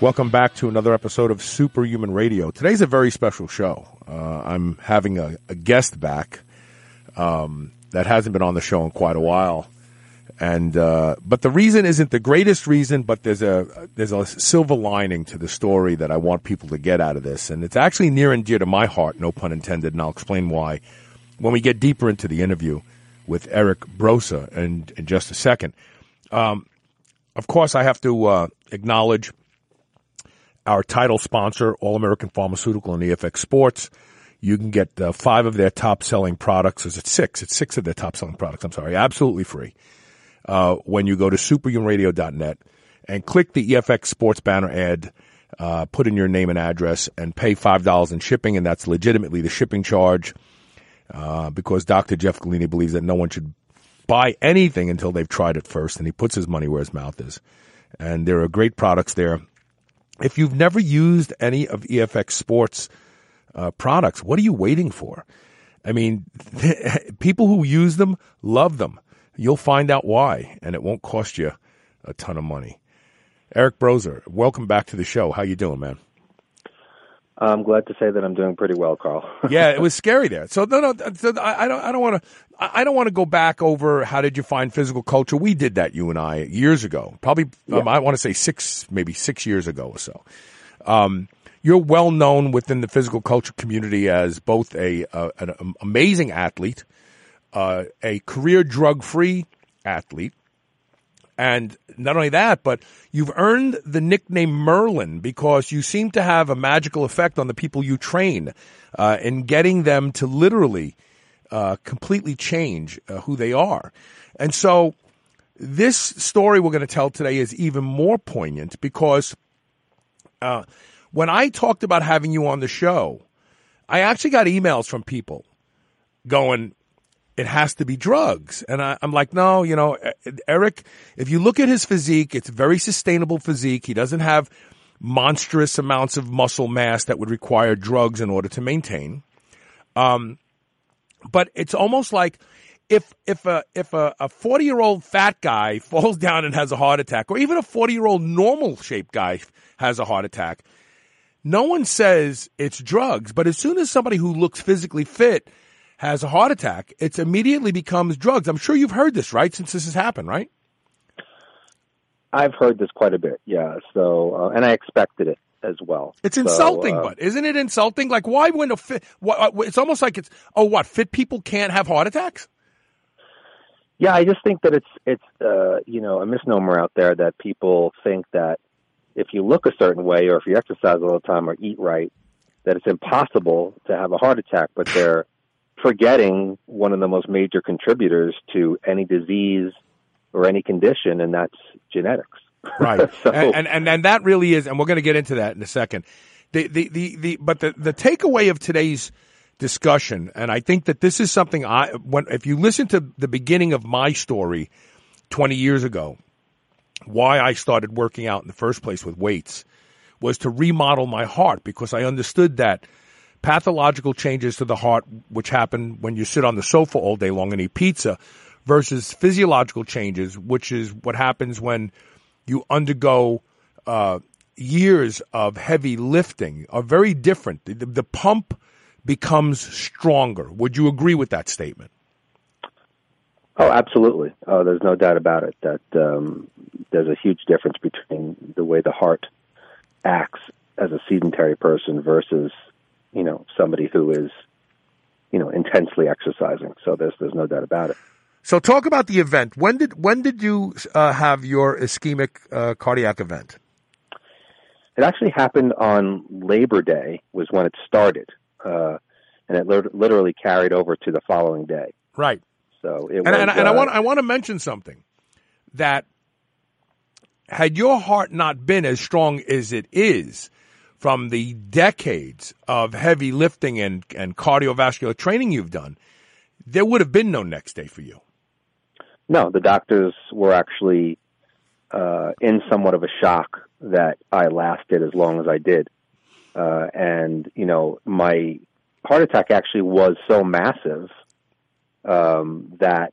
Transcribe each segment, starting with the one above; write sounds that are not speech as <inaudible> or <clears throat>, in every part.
Welcome back to another episode of Superhuman Radio. Today's a very special show. Uh, I'm having a, a guest back um, that hasn't been on the show in quite a while, and uh, but the reason isn't the greatest reason, but there's a there's a silver lining to the story that I want people to get out of this, and it's actually near and dear to my heart, no pun intended, and I'll explain why when we get deeper into the interview with Eric Broser in, in just a second. Um, of course, I have to uh, acknowledge our title sponsor, All American Pharmaceutical and EFX Sports. You can get uh, five of their top selling products. Is it six? It's six of their top selling products. I'm sorry, absolutely free. Uh, when you go to superhumanradio.net and click the EFX Sports banner ad, uh, put in your name and address, and pay five dollars in shipping, and that's legitimately the shipping charge. Uh, because Dr. Jeff Golini believes that no one should buy anything until they've tried it first, and he puts his money where his mouth is. And there are great products there if you've never used any of EFX Sports uh, products, what are you waiting for? I mean, <laughs> people who use them love them. You'll find out why, and it won't cost you a ton of money. Eric Broser, welcome back to the show. How you doing, man? I'm glad to say that I'm doing pretty well, Carl. yeah, it <laughs> was scary there. So no, no, so I, I don't, I don't want to, I don't want to go back over how did you find physical culture. We did that, you and I, years ago. Probably, yeah. um, I want to say six, maybe six years ago or so. Um, you're well known within the physical culture community as both a, uh, an amazing athlete, uh, a career drug free athlete, and not only that, but you've earned the nickname Merlin because you seem to have a magical effect on the people you train uh, in getting them to literally uh, completely change uh, who they are. And so this story we're going to tell today is even more poignant because uh, when I talked about having you on the show, I actually got emails from people going, it has to be drugs. And I, am like, no, you know, Eric, if you look at his physique, it's very sustainable physique. He doesn't have monstrous amounts of muscle mass that would require drugs in order to maintain. Um, but it's almost like if if a if a, a 40 year old fat guy <laughs> falls down and has a heart attack, or even a 40 year old normal shaped guy has a heart attack, no one says it's drugs. But as soon as somebody who looks physically fit has a heart attack, it immediately becomes drugs. I'm sure you've heard this, right? Since this has happened, right? I've heard this quite a bit, yeah. So, uh, and I expected it as well. It's insulting, so, uh, but isn't it insulting? Like, why wouldn't a fit? What, uh, it's almost like it's oh, what fit people can't have heart attacks? Yeah, I just think that it's it's uh, you know a misnomer out there that people think that if you look a certain way or if you exercise all the time or eat right, that it's impossible to have a heart attack. But they're <laughs> forgetting one of the most major contributors to any disease or any condition, and that's genetics. Right. <laughs> so, and, and, and, that really is, and we're going to get into that in a second. The, the, the, the, but the, the takeaway of today's discussion, and I think that this is something I, when, if you listen to the beginning of my story 20 years ago, why I started working out in the first place with weights was to remodel my heart because I understood that pathological changes to the heart, which happen when you sit on the sofa all day long and eat pizza, versus physiological changes, which is what happens when you undergo uh, years of heavy lifting, are very different. The, the pump becomes stronger. Would you agree with that statement? Oh, absolutely. Oh, there's no doubt about it that um, there's a huge difference between the way the heart acts as a sedentary person versus you know somebody who is you know intensely exercising. So there's there's no doubt about it. So talk about the event. When did when did you uh, have your ischemic uh, cardiac event? It actually happened on Labor Day was when it started, uh, and it literally carried over to the following day. Right. So it and, was, and, and I want I want to mention something that had your heart not been as strong as it is, from the decades of heavy lifting and, and cardiovascular training you've done, there would have been no next day for you. No, the doctors were actually uh, in somewhat of a shock that I lasted as long as I did. Uh, and, you know, my heart attack actually was so massive um, that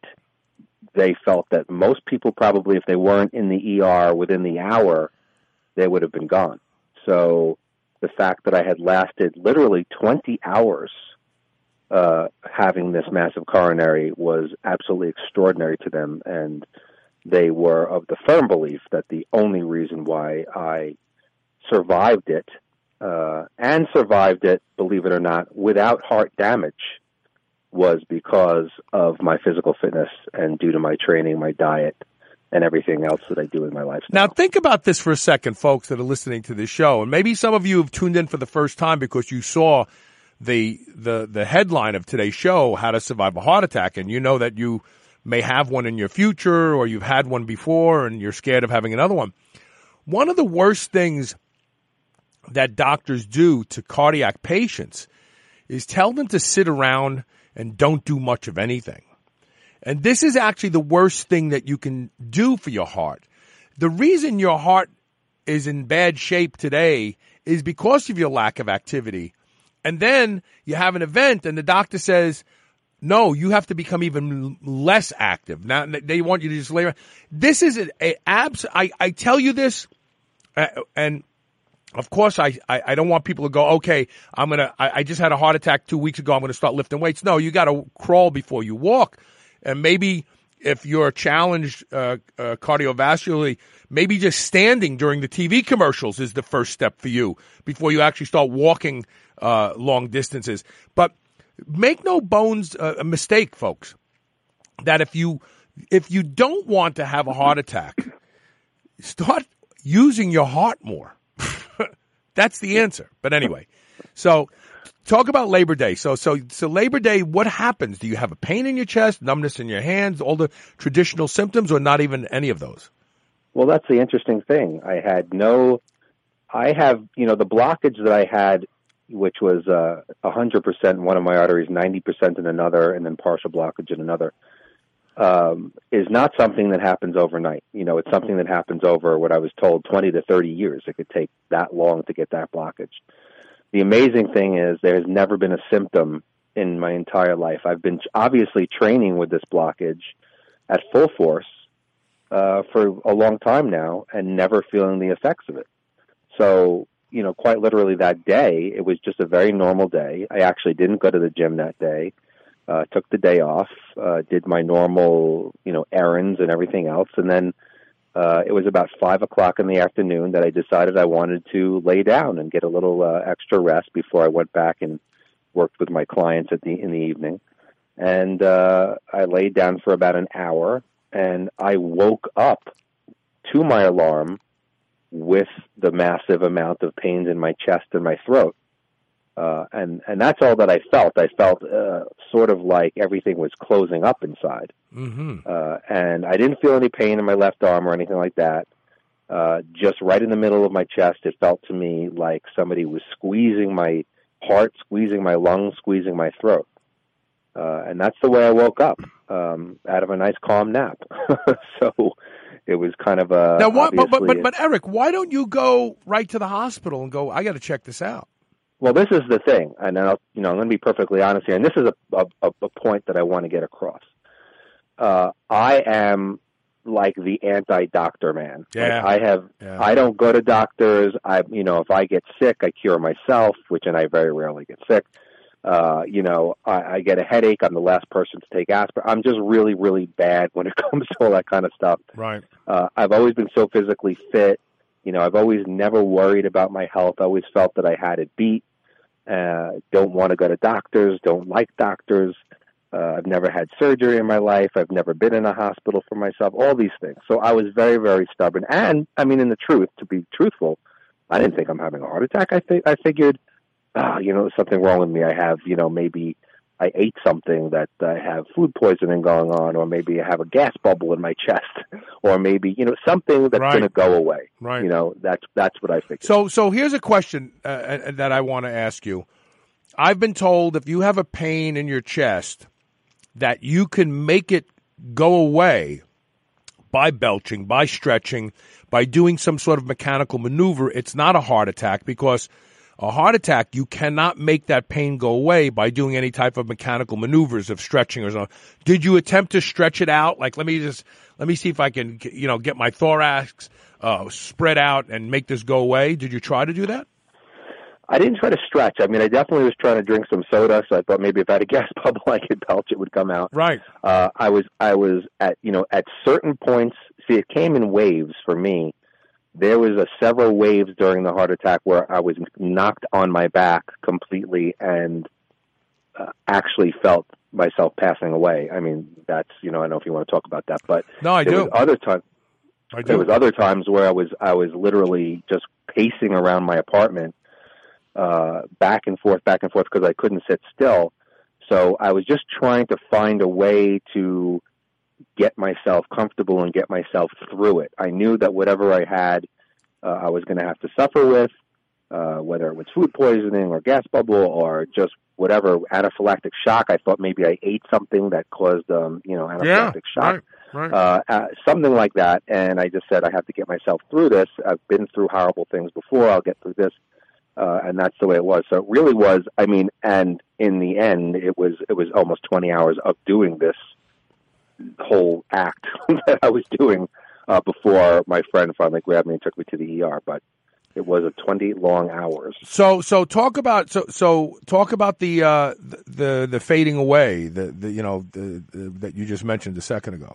they felt that most people probably, if they weren't in the ER within the hour, they would have been gone. So the fact that I had lasted literally 20 hours uh, having this massive coronary was absolutely extraordinary to them. And they were of the firm belief that the only reason why I survived it uh, and survived it, believe it or not, without heart damage was because of my physical fitness and due to my training, my diet, and everything else that I do in my lifestyle. Now, think about this for a second, folks that are listening to this show, and maybe some of you have tuned in for the first time because you saw the the the headline of today's show, "How to Survive a Heart Attack," and you know that you may have one in your future, or you've had one before, and you're scared of having another one. One of the worst things that doctors do to cardiac patients is tell them to sit around and don't do much of anything. And this is actually the worst thing that you can do for your heart. The reason your heart is in bad shape today is because of your lack of activity. And then you have an event and the doctor says, no, you have to become even less active. Now they want you to just lay around. This is an abs. I, I tell you this, uh, and of course, I, I, I, don't want people to go, okay, I'm going to, I just had a heart attack two weeks ago. I'm going to start lifting weights. No, you got to crawl before you walk. And maybe if you're challenged uh, uh, cardiovascularly, maybe just standing during the TV commercials is the first step for you before you actually start walking uh, long distances. But make no bones uh, a mistake, folks, that if you if you don't want to have a heart attack, start using your heart more. <laughs> That's the answer. But anyway, so talk about Labor Day. So, so, so Labor Day, what happens? Do you have a pain in your chest, numbness in your hands, all the traditional symptoms, or not even any of those? Well, that's the interesting thing. I had no, I have, you know, the blockage that I had, which was uh, 100% in one of my arteries, 90% in another, and then partial blockage in another um, is not something that happens overnight. You know, it's something that happens over what I was told 20 to 30 years. It could take that long to get that blockage. The amazing thing is there has never been a symptom in my entire life. I've been obviously training with this blockage at full force uh, for a long time now and never feeling the effects of it. So, you know, quite literally that day, it was just a very normal day. I actually didn't go to the gym that day uh, took the day off, uh, did my normal, you know, errands and everything else, and then uh, it was about five o'clock in the afternoon that I decided I wanted to lay down and get a little uh, extra rest before I went back and worked with my clients at the in the evening. And uh, I laid down for about an hour, and I woke up to my alarm with the massive amount of pains in my chest and my throat. Uh, and and that's all that I felt. I felt uh, sort of like everything was closing up inside, mm-hmm. uh, and I didn't feel any pain in my left arm or anything like that. Uh, just right in the middle of my chest, it felt to me like somebody was squeezing my heart, squeezing my lungs, squeezing my throat, uh, and that's the way I woke up um, out of a nice calm nap. <laughs> so it was kind of a now. What, but, but but but Eric, why don't you go right to the hospital and go? I got to check this out. Well, this is the thing, and I'll, you know, I'm going to be perfectly honest here, and this is a, a, a point that I want to get across. Uh, I am like the anti-doctor man. Yeah. Like I have, yeah. I don't go to doctors. I, you know, if I get sick, I cure myself, which, and I very rarely get sick. Uh, you know, I, I get a headache. I'm the last person to take aspirin. I'm just really, really bad when it <laughs> comes to all that kind of stuff. Right. Uh, I've always been so physically fit. You know, I've always never worried about my health. I always felt that I had it beat. Uh, don't want to go to doctors. Don't like doctors. Uh, I've never had surgery in my life. I've never been in a hospital for myself. All these things. So I was very, very stubborn. And I mean, in the truth, to be truthful, I didn't think I'm having a heart attack. I think I figured, oh, you know, something wrong with me. I have, you know, maybe I ate something that I have food poisoning going on, or maybe I have a gas bubble in my <laughs> chest, or maybe you know something that's Right. going to go away. Right. You know, that's that's what I figured. So, so here's a question uh, uh, that I want to ask you. I've been told if you have a pain in your chest, that you can make it go away by belching, by stretching, by doing some sort of mechanical maneuver. It's not a heart attack because a heart attack, you cannot make that pain go away by doing any type of mechanical maneuvers of stretching or something. Did you attempt to stretch it out? Like, let me just, let me see if I can, you know, get my thorax uh, spread out and make this go away. Did you try to do that? I didn't try to stretch. I mean, I definitely was trying to drink some soda, so I thought maybe if I had a <laughs> gas bubble, I could belch, it would come out. Right. uh, I was I was at you know at certain points. See, it came in waves for me. There was a several waves during the heart attack where I was knocked on my back completely and uh, actually felt myself passing away. I mean, that's you know I don't know if you want to talk about that, but No, I do. other times I there was other times where I was I was literally just pacing around my apartment, uh, back and forth, back and forth because I couldn't sit still. So I was just trying to find a way to get myself comfortable and get myself through it. I knew that whatever I had, uh, I was going to have to suffer with, uh, whether it was food poisoning or gas bubble or just whatever anaphylactic shock. I thought maybe I ate something that caused, um, you know, yeah. anaphylactic shock Right. Right. uh, uh, something like that. And I just said, I have to get myself through this. I've been through horrible things before. I'll get through this. Uh, and that's the way it was. So it really was, I mean, and in the end, it was, it was almost 20 hours of doing this whole act <laughs> that I was doing, uh, before my friend finally grabbed me and took me to the ER. But it was a 20 long hours. So so talk about so so talk about the uh, the, the the fading away the, the you know the, the, that you just mentioned a second ago.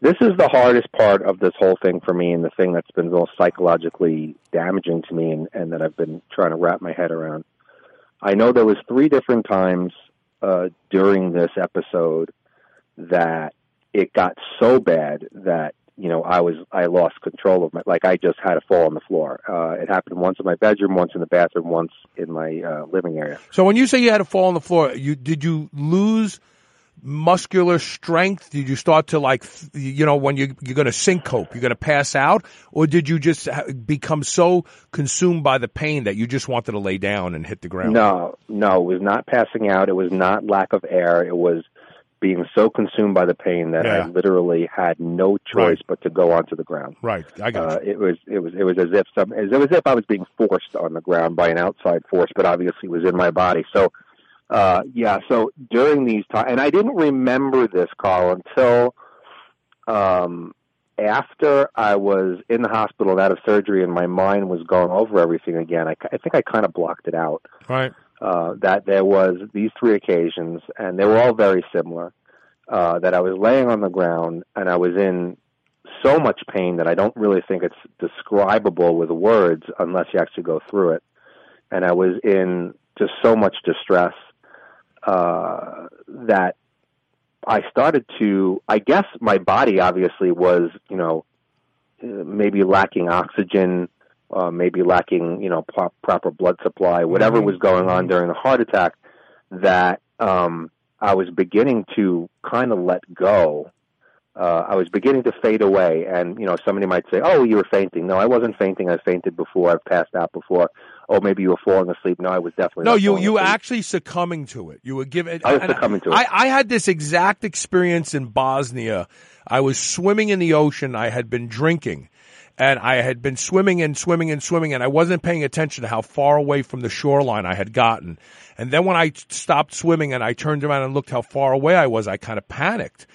this is the hardest part of this whole thing for me and the thing that's been most psychologically damaging to me and, and that I've been trying to wrap my head around. I know there was three different times uh, during this episode that it got so bad that you know I was I lost control of my like I just had a fall on the floor. Uh, it happened once in my bedroom, once in the bathroom, once in my uh, living area. So when you say you had a fall on the floor, you did you lose muscular strength? Did you start to like you know when you you're going to syncope, you're going to pass out, or did you just become so consumed by the pain that you just wanted to lay down and hit the ground? No, no, it was not passing out. It was not lack of air. It was being so consumed by the pain that Yeah. I literally had no choice Right. but to go onto the ground. Right, I got Uh, it was it was it was as if some as it was as if I was being forced on the ground by an outside force, but obviously it was in my body. So uh yeah, so during these times and I didn't remember this call until um after I was in the hospital and out of surgery and my mind was going over everything again. I, I think I kind of blocked it out Right, uh, that there was these three occasions, and they were all very similar. Uh, that I was laying on the ground and I was in so much pain that I don't really think it's describable with words unless you actually go through it. And I was in just so much distress uh, that I started to. I guess my body obviously was, you know, uh, maybe lacking oxygen, uh, maybe lacking, you know, pro- proper blood supply, whatever Mhm. was going on during the heart attack, that um, I was beginning to kind of let go. Uh, I was beginning to fade away, and you know, somebody might say, "Oh, you were fainting." No, I wasn't fainting. I fainted before. I've passed out before. Oh, maybe you were falling asleep. No, I was definitely No, not you you were actually succumbing to it. You were given. I was succumbing to it. I, I had this exact experience in Bosnia. I was swimming in the ocean. I had been drinking, and I had been swimming and swimming and swimming, and I wasn't paying attention to how far away from the shoreline I had gotten. And then when I stopped swimming and I turned around and looked how far away I was, I kind of panicked.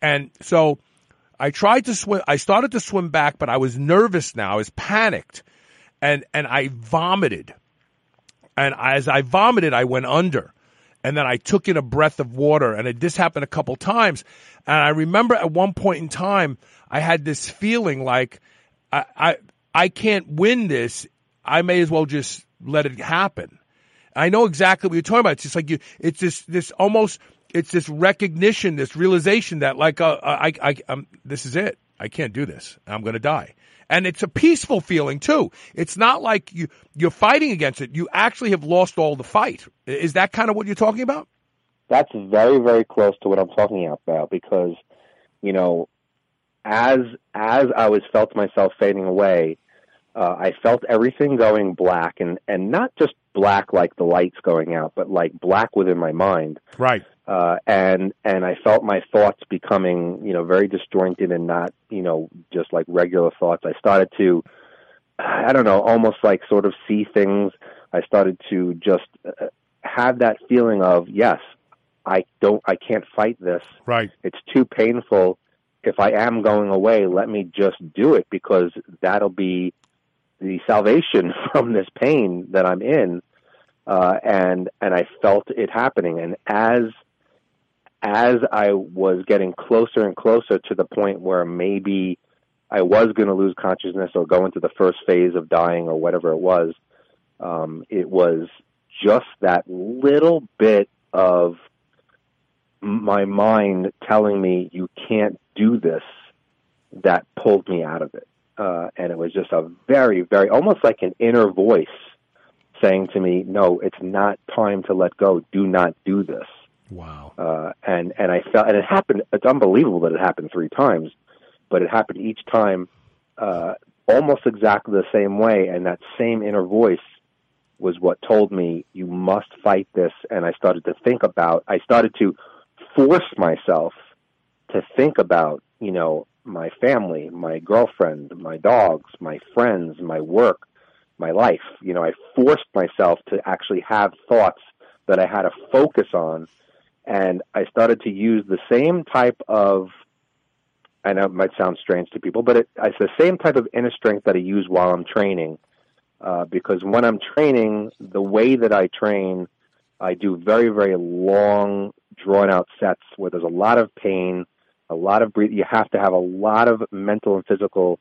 And so I tried to swim. I started to swim back, but I was nervous now. I was panicked, and and I vomited. And as I vomited, I went under. And then I took in a breath of water. And it, this happened a couple times. And I remember at one point in time, I had this feeling like I, I, I can't win this. I may as well just let it happen. I know exactly what you're talking about. It's just like you, it's this, this almost, it's this recognition, this realization that like, uh, I, I, um, this is it. I can't do this. I'm going to die. And it's a peaceful feeling too. It's not like you, you're fighting against it. You actually have lost all the fight. Is that kind of what you're talking about? that's very very close to what I'm talking about because you know as as I was felt myself fading away, uh, I felt everything going black and and not just black like the lights going out, but like black within my mind. Right. Uh, and and I felt my thoughts becoming you know very disjointed and not you know just like regular thoughts. I started to I don't know almost like sort of see things. I started to just uh, have that feeling of yes, I don't I can't fight this. Right. It's too painful. If I am going away, let me just do it because that'll be the salvation <laughs> from this pain that I'm in. Uh, and and I felt it happening. And as as I was getting closer and closer to the point where maybe I was going to lose consciousness or go into the first phase of dying or whatever it was, um, it was just that little bit of my mind telling me you can't do this that pulled me out of it. Uh, and it was just a very, very, almost like an inner voice saying to me, no, it's not time to let go. Do not do this. Wow. Uh, and, and I felt, and it happened, it's unbelievable that it happened three times, but it happened each time, uh, almost exactly the same way. And that same inner voice was what told me you must fight this. And I started to think about, I started to force myself to think about, you know, my family, my girlfriend, my dogs, my friends, my work, my life. You know, I forced myself to actually have thoughts that I had to focus on. And I started to use the same type of, I know it might sound strange to people, but it, it's the same type of inner strength that I use while I'm training. Uh, because when I'm training, the way that I train, I do very, very long, drawn out sets where there's a lot of pain, a lot of breathing. You have to have a lot of mental and physical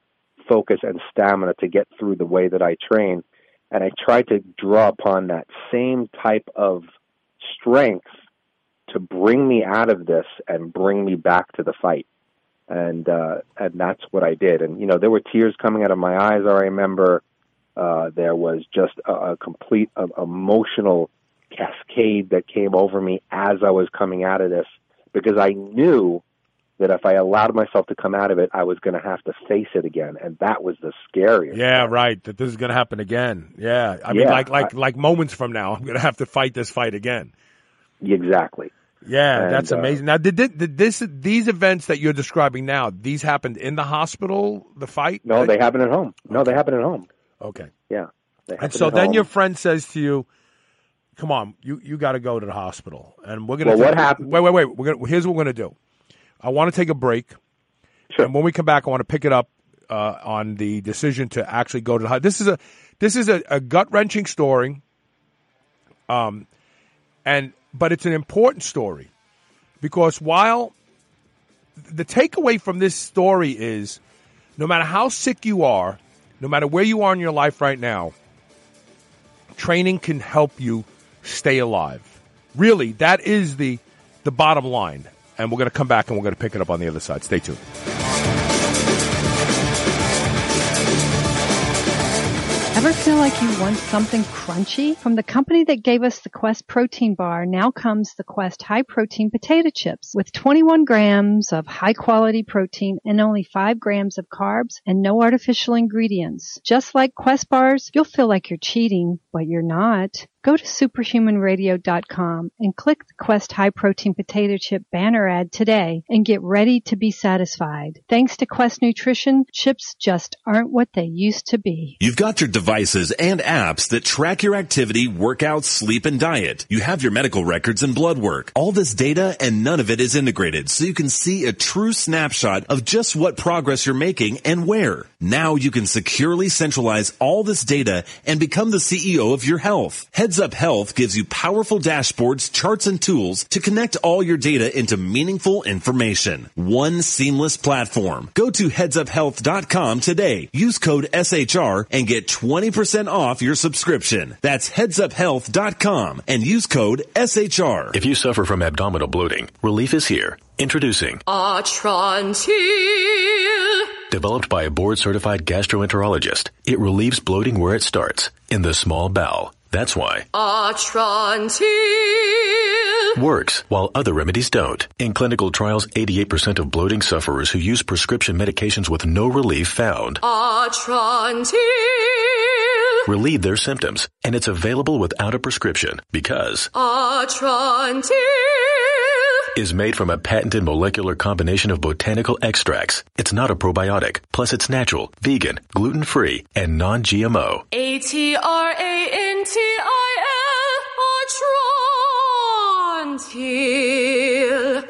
focus and stamina to get through the way that I train. And I try to draw upon that same type of strength to bring me out of this and bring me back to the fight. And uh, and that's what I did. And you know, there were tears coming out of my eyes. I remember uh, there was just a, a complete uh, emotional cascade that came over me as I was coming out of this because I knew that if I allowed myself to come out of it, I was going to have to face it again, and that was the scariest. Yeah, part. right. That this is going to happen again. Yeah, I mean, like like I- like moments from now, I'm going to have to fight this fight again. Exactly. Yeah, And, that's uh, amazing. Now, did, did, did this these events that you're describing now? These happened in the hospital. The fight? No, they happen at home. No, they happen at home. Okay. Yeah. And so then home. your friend says to you, "Come on, you you got to go to the hospital." And we're gonna. Well, what happened- Wait, wait, wait. We're gonna. Here's what we're gonna do. I want to take a break. Sure. And when we come back, I want to pick it up uh, on the decision to actually go to the. This is a this is a, a gut wrenching story. Um, and but it's an important story because while the takeaway from this story is, no matter how sick you are, no matter where you are in your life right now, training can help you stay alive. Really, that is the the bottom line. And we're going to come back and we're going to pick it up on the other side. Stay tuned. Ever feel like you want something crunchy? From the company that gave us the Quest protein bar, now comes the Quest high protein potato chips with 21 grams of high quality protein and only 5 grams of carbs and no artificial ingredients. Just like Quest bars, you'll feel like you're cheating, but you're not. Go to superhumanradio.com and click the Quest High Protein Potato Chip banner ad today and get ready to be satisfied. Thanks to Quest Nutrition, chips just aren't what they used to be. You've got your devices and apps that track your activity, workouts, sleep, and diet. You have your medical records and blood work. All this data and none of it is integrated so you can see a true snapshot of just what progress you're making and where. Now you can securely centralize all this data and become the CEO of your health. Heads Up Health gives you powerful dashboards, charts, and tools to connect all your data into meaningful information. One seamless platform. Go to headsuphealth.com today. Use code SHR and get 20% off your subscription. That's headsuphealth.com and use code SHR. If you suffer from abdominal bloating, relief is here. Introducing Atrantil. Developed by a board certified gastroenterologist, it relieves bloating where it starts, in the small bowel. That's why. Atrantil. works, while other remedies don't. In clinical trials, 88% of bloating sufferers who use prescription medications with no relief found Atrantil. Relieve their symptoms, and it's available without a prescription because Atrantil. is made from a patented molecular combination of botanical extracts. It's not a probiotic. Plus, it's natural, vegan, gluten-free, and non-GMO. A-T-R-A-N-T-I-L. Atrantil.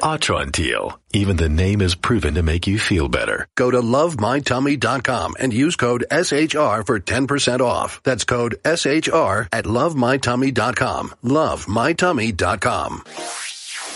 Atrantil. Even the name is proven to make you feel better. Go to lovemytummy.com and use code SHR for 10% off. That's code SHR at lovemytummy.com. Lovemytummy.com.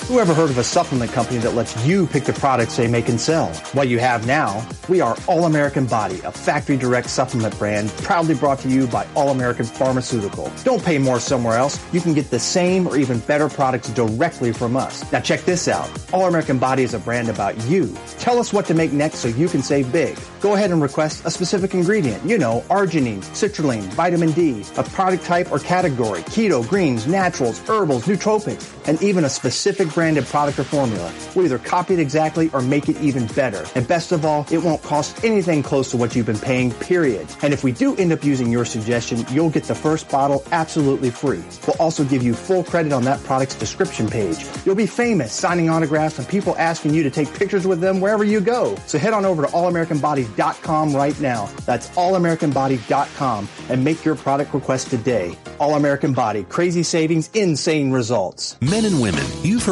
Who ever heard of a supplement company that lets you pick the products they make and sell? What you have now, we are All American Body, a factory direct supplement brand proudly brought to you by All American Pharmaceutical. Don't pay more somewhere else. You can get the same or even better products directly from us. Now check this out. All American Body is a brand about you. Tell us what to make next so you can save big. Go ahead and request a specific ingredient. You know, arginine, citrulline, vitamin D, a product type or category, keto, greens, naturals, herbals, nootropics, and even a specific branded product or formula. We'll either copy it exactly or make it even better. And best of all, it won't cost anything close to what you've been paying, period. And if we do end up using your suggestion, you'll get the first bottle absolutely free. We'll also give you full credit on that product's description page. You'll be famous signing autographs and people asking you to take pictures with them wherever you go. So head on over to allamericanbody.com right now. That's allamericanbody.com and make your product request today. All American Body, crazy savings, insane results. Men and women, you've heard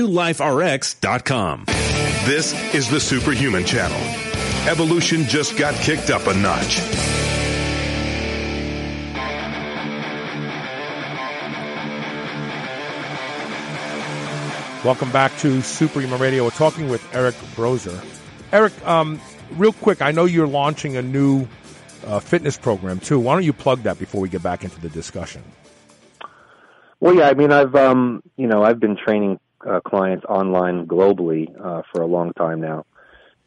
RenewLifeRx.com. This is the Superhuman Channel. Evolution just got kicked up a notch. Welcome back to Superhuman Radio. We're talking with Eric Broser. Eric, um, real quick, I know you're launching a new uh, fitness program too. Why don't you plug that before we get back into the discussion? Well, yeah, I mean, I've um, you know, I've been training uh, clients online globally uh, for a long time now,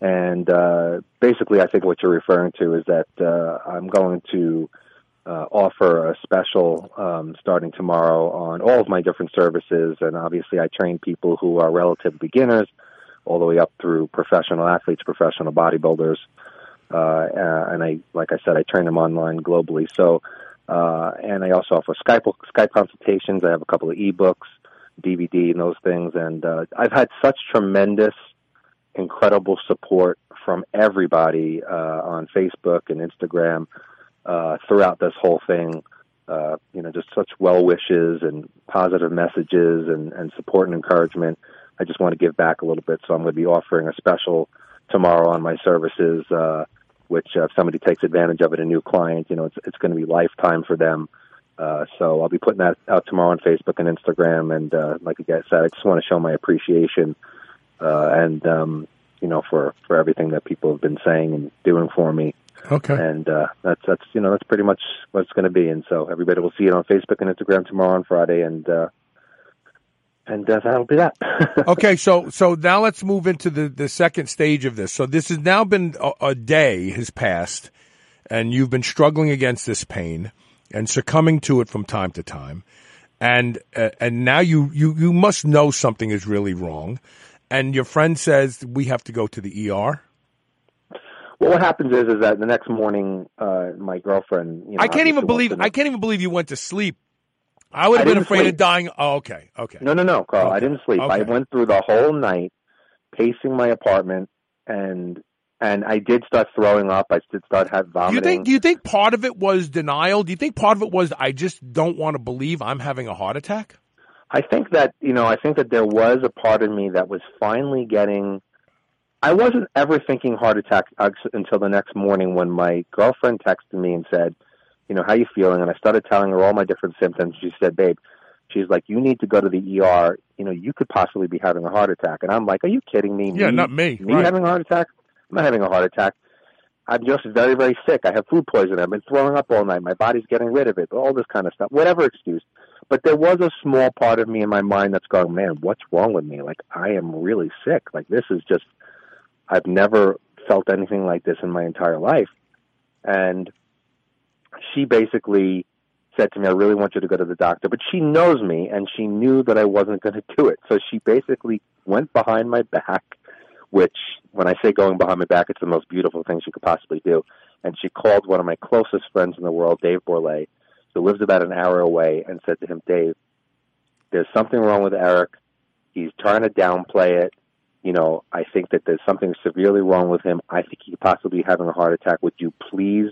and uh, basically, I think what you're referring to is that uh, I'm going to uh, offer a special um, starting tomorrow on all of my different services, and obviously, I train people who are relative beginners, all the way up through professional athletes, professional bodybuilders, uh, and I, like I said, I train them online globally. So. And I also offer Skype Skype consultations. I have a couple of ebooks, DVD, and those things. And uh, I've had such tremendous, incredible support from everybody uh, on Facebook and Instagram uh, throughout this whole thing. Uh, you know, just such well wishes and positive messages and, and support and encouragement. I just want to give back a little bit, so I'm going to be offering a special tomorrow on my services. Uh, which uh, if somebody takes advantage of it, a new client, you know, it's it's going to be lifetime for them. Uh, so I'll be putting that out tomorrow on Facebook and Instagram. And uh, like you guys said, I just want to show my appreciation uh, and um, you know for for everything that people have been saying and doing for me. Okay. And uh, that's that's you know that's pretty much what it's going to be. And so everybody will see it on Facebook and Instagram tomorrow on Friday. And uh, and uh, that'll be that. <laughs> okay, so so now let's move into the the second stage of this. So this has now been a, a day has passed, and you've been struggling against this pain and succumbing to it from time to time, and uh, and now you you you must know something is really wrong, and your friend says we have to go to the ER. Well, what happens is, is that the next morning, uh, my girlfriend. You know, I can't even believe wants to know- I can't even believe you went to sleep. I would have I been afraid of dying. Oh, okay, okay. No, no, no, Carl. I didn't sleep. I went through the whole night pacing my apartment, and and I did start throwing up. I did start have Do vomiting. you think? Do you think part of it was denial? Do you think part of it was I just don't want to believe I'm having a heart attack? I think that you know, I think that there was a part of me that was finally getting. I wasn't ever thinking heart attack until the next morning when my girlfriend texted me and said, "You know, how you feeling?" And I started telling her all my different symptoms. She said, "Babe," she's like, "You need to go to the ER. you know, you could possibly be having a heart attack. And I'm like, are you kidding me? Yeah, not me. Me Right. having a heart attack? I'm not having a heart attack. I'm just very, very sick. I have food poisoning. I've been throwing up all night. My body's getting rid of it. All this kind of stuff. Whatever excuse. But there was a small part of me in my mind that's going, man, what's wrong with me? Like, I am really sick. Like, this is just, I've never felt anything like this in my entire life. And she basically said to me, I really want you to go to the doctor. But she knows me and she knew that I wasn't going <laughs> to do it. So she basically went behind my back, which when I say going behind my back, it's the most beautiful thing she could possibly do. And she called one of my closest friends in the world, Dave Borlay, who lives about an hour away, and said to him, Dave, there's something wrong with Eric. He's trying to downplay it. You know, I think that there's something severely wrong with him. I think he could possibly be having a heart attack. Would you please,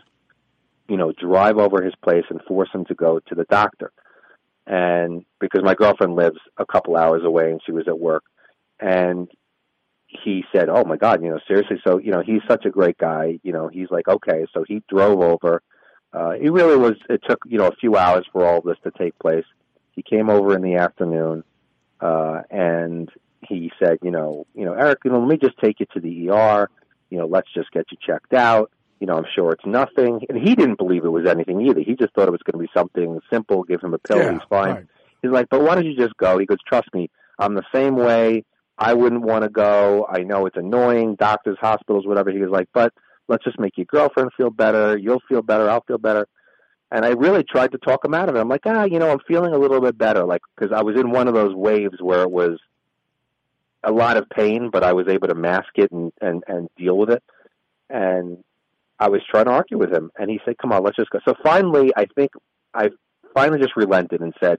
you know, drive over his place and force him to go to the doctor? And because my girlfriend lives a couple hours away and she was at work, and he said, "Oh my God, you know, seriously." So you know, he's such a great guy. You know, he's like, okay. So he drove over. Uh, it really was. It took you know a few hours for all this to take place. He came over in the afternoon, uh, and he said, you know, you know, Eric, you know, let me just take you to the ER. You know, let's just get you checked out. You know, I'm sure it's nothing. And he didn't believe it was anything either. He just thought it was going to be something simple. Give him a pill. Yeah, he's fine. right. He's like, but why don't you just go? He goes, trust me, I'm the same way. I wouldn't want to go. I know it's annoying, doctors, hospitals, whatever. He was like, but let's just make your girlfriend feel better. You'll feel better. I'll feel better. And I really tried to talk him out of it. I'm like, ah, you know, I'm feeling a little bit better, like because I was in one of those waves where it was a lot of pain, but I was able to mask it and and and deal with it. And I was trying to argue with him, and he said, "Come on, let's just go." So finally, I think I finally just relented and said,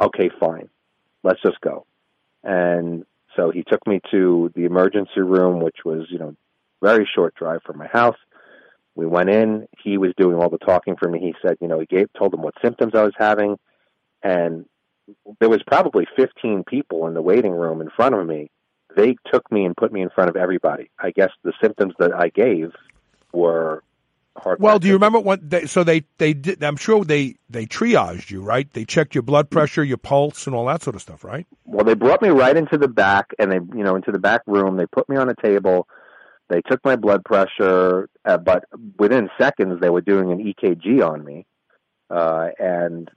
"Okay, fine, let's just go." And so he took me to the emergency room, which was you know very short drive from my house. We went in. He was doing all the talking for me. He said, you know, he gave told him what symptoms I was having, and there was probably 15 people in the waiting room in front of me. They took me and put me in front of everybody. I guess the symptoms that I gave were heart. Well, do you remember what? They, so they they did. I'm sure they they triaged you, right? They checked your blood pressure, your pulse, and all that sort of stuff, right? Well, they brought me right into the back, and they, you know, into the back room. They put me on a table. They took my blood pressure, uh, but within seconds they were doing an EKG on me, uh, and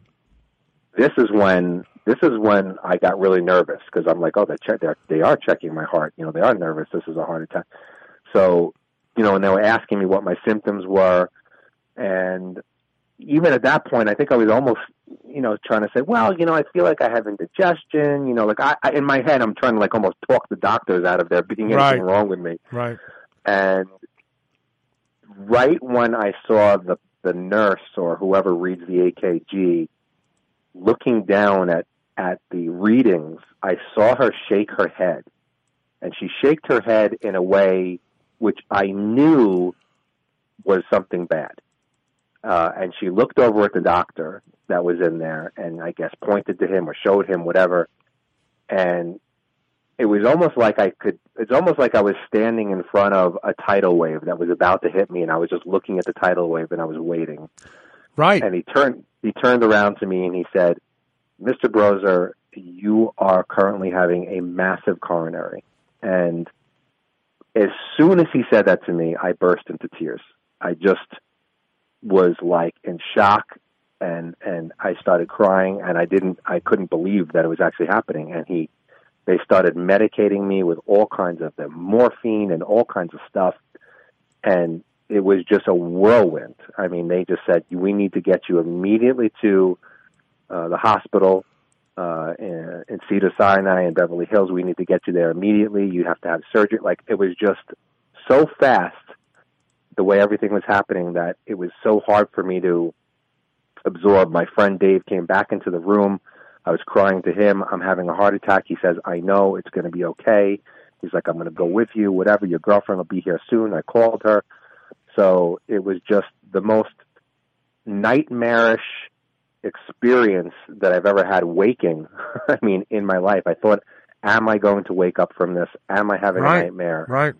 this is when this is when I got really nervous because I'm like, oh, they check, they're, they are checking my heart. You know, they are nervous. This is a heart attack. So, you know, and they were asking me what my symptoms were, and even at that point, I think I was almost, you know, trying to say, well, you know, I feel like I have indigestion. You know, like I, I in my head, I'm trying to like almost talk the doctors out of there being Right. anything wrong with me. Right. And right when I saw the the nurse or whoever reads the EKG looking down at at the readings, I saw her shake her head, and she shaked her head in a way which I knew was something bad. Uh, and she looked over at the doctor that was in there, and I guess pointed to him or showed him whatever, and it was almost like I could. It's almost like I was standing in front of a tidal wave that was about to hit me, and I was just looking at the tidal wave and I was waiting. Right. And he turned. He turned around to me and he said, "Mr. Broser, you are currently having a massive coronary." And as soon as he said that to me, I burst into tears. I just was like in shock and and I started crying and I didn't I couldn't believe that it was actually happening and he they started medicating me with all kinds of the morphine and all kinds of stuff and it was just a whirlwind. I mean, they just said we need to get you immediately to uh, the hospital uh, in, in Cedar Sinai in Beverly Hills. We need to get you there immediately. You have to have surgery. Like it was just so fast the way everything was happening that it was so hard for me to absorb. My friend Dave came back into the room. I was crying to him. I'm having a heart attack. He says, I know it's going to be okay. He's like, I'm going to go with you, whatever. Your girlfriend will be here soon. I called her. So it was just the most nightmarish experience that I've ever had waking. <laughs> I mean, in my life, I thought, am I going to wake up from this? Am I having Right. a nightmare? Right.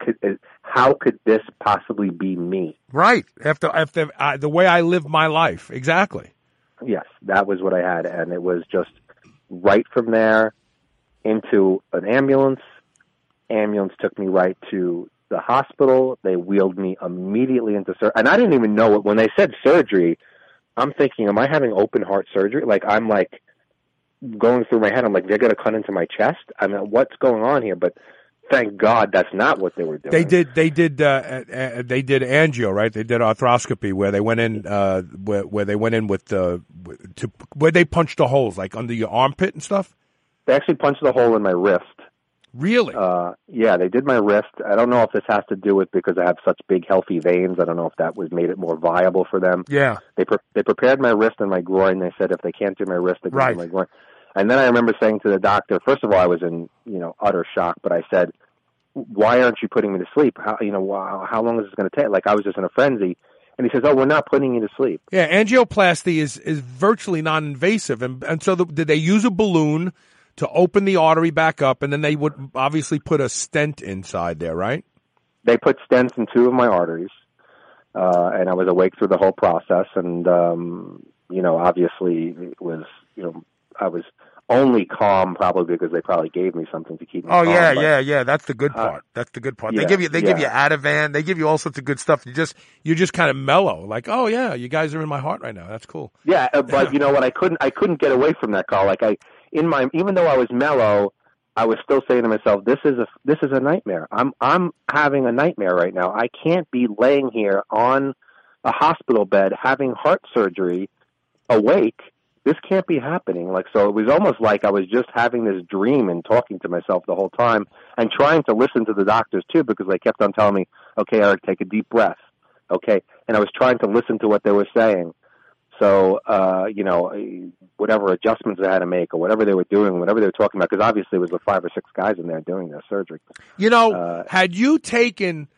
Could, how could this possibly be me? Right. After after uh, the way I live my life. Exactly. Yes, that was what I had, and it was just right from there into an ambulance. Ambulance took me right to the hospital. They wheeled me immediately into surgery, and I didn't even know it when they said surgery. I'm thinking, am I having open heart surgery? Like I'm like going through my head. I'm like, they're going to cut into my chest. I mean, what's going on here? But thank God that's not what they were doing. They did. They did. Uh, uh, they did angio, right? They did arthroscopy where they went in, uh, where, where they went in with the to where they punched the holes, like under your armpit and stuff. They actually punched the hole in my wrist. Really? Uh, yeah, they did my wrist. I don't know if this has to do with because I have such big, healthy veins. I don't know if that was made it more viable for them. Yeah. They pre- they prepared my wrist and my groin. They said if they can't do my wrist, they can Right. do my groin. And then I remember saying to the doctor, first of all, I was in you know utter shock, but I said, "Why aren't you putting me to sleep? How you know how, how long is this going to take?" Like I was just in a frenzy. And he says, "Oh, we're not putting you to sleep." Yeah, angioplasty is is virtually non-invasive, and and so the, did they use a balloon to open the artery back up, and then they would obviously put a stent inside there, right? they put stents in two of my arteries, uh, and I was awake through the whole process. And um, you know, obviously, it was you know, I was only calm probably because they probably gave me something to keep me. Oh calm, yeah, but- yeah, yeah. That's the good Uh, part. That's the good part. they give you they give you. Ativan. They give you all sorts of good stuff. You just you just kind of mellow, like, oh yeah, you guys are in my heart right now. That's cool. Yeah, uh, <laughs> but you know what? I couldn't. I couldn't get away from that call. Like I, in my, even though I was mellow, I was still saying to myself, "This is a, this is a nightmare. I'm, I'm having a nightmare right now. I can't be laying here on a hospital bed having heart surgery, awake. This can't be happening." Like so, it was almost like I was just having this dream and talking to myself the whole time, and trying to listen to the doctors too, because they kept on telling me, "Okay, Eric, take a deep breath." Okay, and I was trying to listen to what they were saying. So, uh, you know, eh, whatever adjustments they had to make or whatever they were doing, whatever they were talking about, because obviously it was the five or six guys in there doing their surgery. You know, uh, had you taken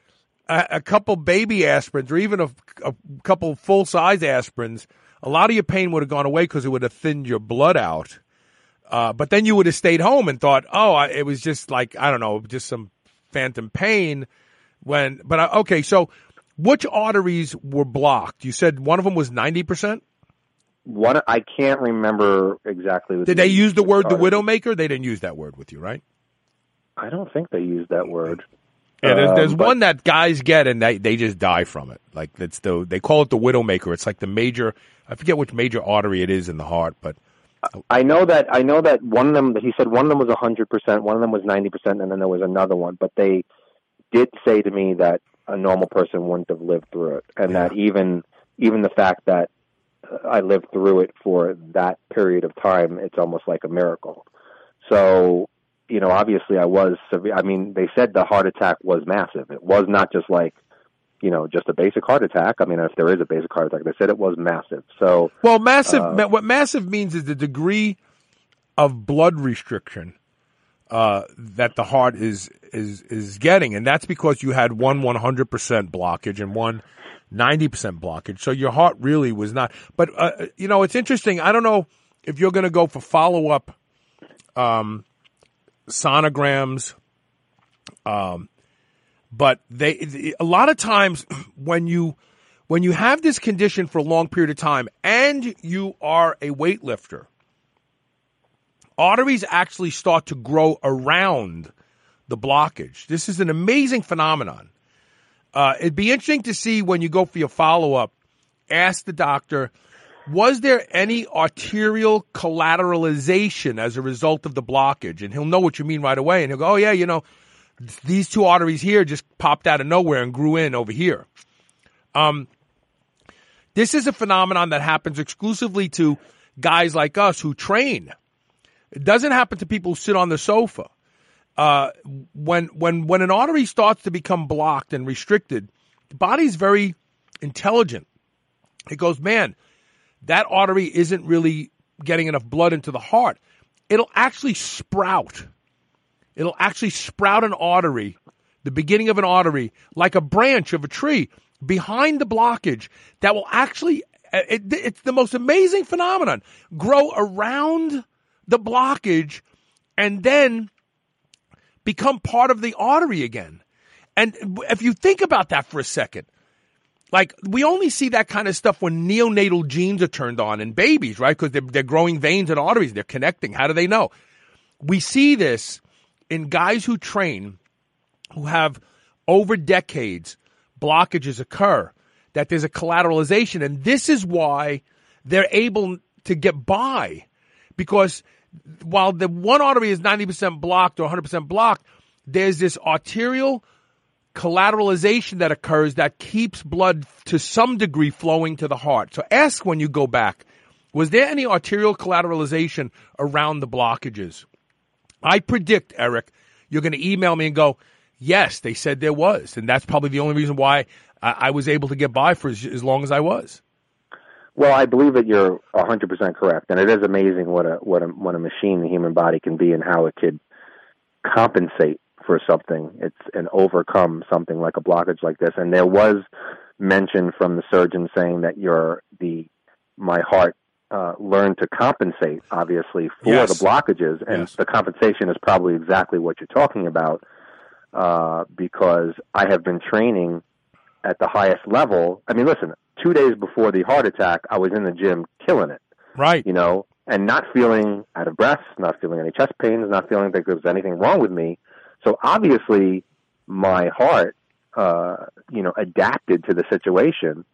a, a, couple baby aspirins or even a, a couple full size aspirins, a lot of your pain would have gone away because it would have thinned your blood out. Uh, but then you would have stayed home and thought, oh, I, it was just like, I don't know, just some phantom pain. When, but I, okay, so which arteries were blocked? You said one of them was 90%? what I can't remember exactly. Did they use the word the widowmaker? They didn't use that word with you, right? I don't think they used that word. Yeah, there's, there's um, but, one that guys get and they they just die from it. Like it's the they call it the widowmaker. It's like the major. I forget which major artery it is in the heart, but I know that I know that one of them. He said one of them was a hundred percent, one of them was ninety percent, and then there was another one. But they did say to me that a normal person wouldn't have lived through it, and yeah. that even even the fact that I lived through it for that period of time, it's almost like a miracle. So, you know, obviously, I was severe. I mean, they said the heart attack was massive. It was not just like you know just a basic heart attack. I mean, if there is a basic heart attack, they said it was massive. So. well, massive. Uh, what massive means is the degree of blood restriction uh, that the heart is is is getting, and that's because you had one 100 percent blockage and one 90 percent blockage. So your heart really was not. But uh, you know, it's interesting. I don't know if you're going to go for follow up um, sonograms. Um, but they a lot of times <clears throat> when you when you have this condition for a long period of time and you are a weightlifter, arteries actually start to grow around the blockage. This is an amazing phenomenon. Uh, it'd be interesting to see when you go for your follow up. Ask the doctor, was there any arterial collateralization as a result of the blockage? And he'll know what you mean right away. And he'll go, oh, yeah, you know, these two arteries here just popped out of nowhere and grew in over here. Um, this is a phenomenon that happens exclusively to guys like us who train. It doesn't happen to people who sit on the sofa. Uh, when when when an artery starts to become blocked and restricted, the body's very intelligent. It goes, man, that artery isn't really getting enough blood into the heart. It'll actually sprout. It'll actually sprout an artery, the beginning of an artery, like a branch of a tree behind the blockage that will actually, it, it's the most amazing phenomenon, grow around the blockage and then become part of the artery again. And if you think about that for a second, Like we only see that kind of stuff when neonatal genes are turned on in babies, right? Because they're, they're growing veins and arteries, they're connecting. How do they know? We see this in guys who train, who have over decades blockages occur. That there's a collateralization, and this is why they're able to get by, because while the one artery is 90% blocked or 100% blocked, there's this arterial collateralization that occurs that keeps blood to some degree flowing to the heart. So ask when you go back, was there any arterial collateralization around the blockages? I predict, Eric, you're going to email me and go, yes, they said there was. And that's probably the only reason why I, I was able to get by for as, as long as I was. Well, I believe that you're 100% correct, and it is amazing what a what a what a machine the human body can be and how it could compensate for something. It's and overcome something like a blockage like this. And there was mention from the surgeon saying that your the my heart uh, learned to compensate, obviously, for Yes. the blockages, and Yes. the compensation is probably exactly what you're talking about, uh, because I have been training at the highest level. I mean, listen, two days before the heart attack, I was in the gym killing it, Right. you know, and not feeling out of breath, not feeling any chest pains, not feeling that there was anything wrong with me. So obviously, my heart, uh, you know, adapted to the situation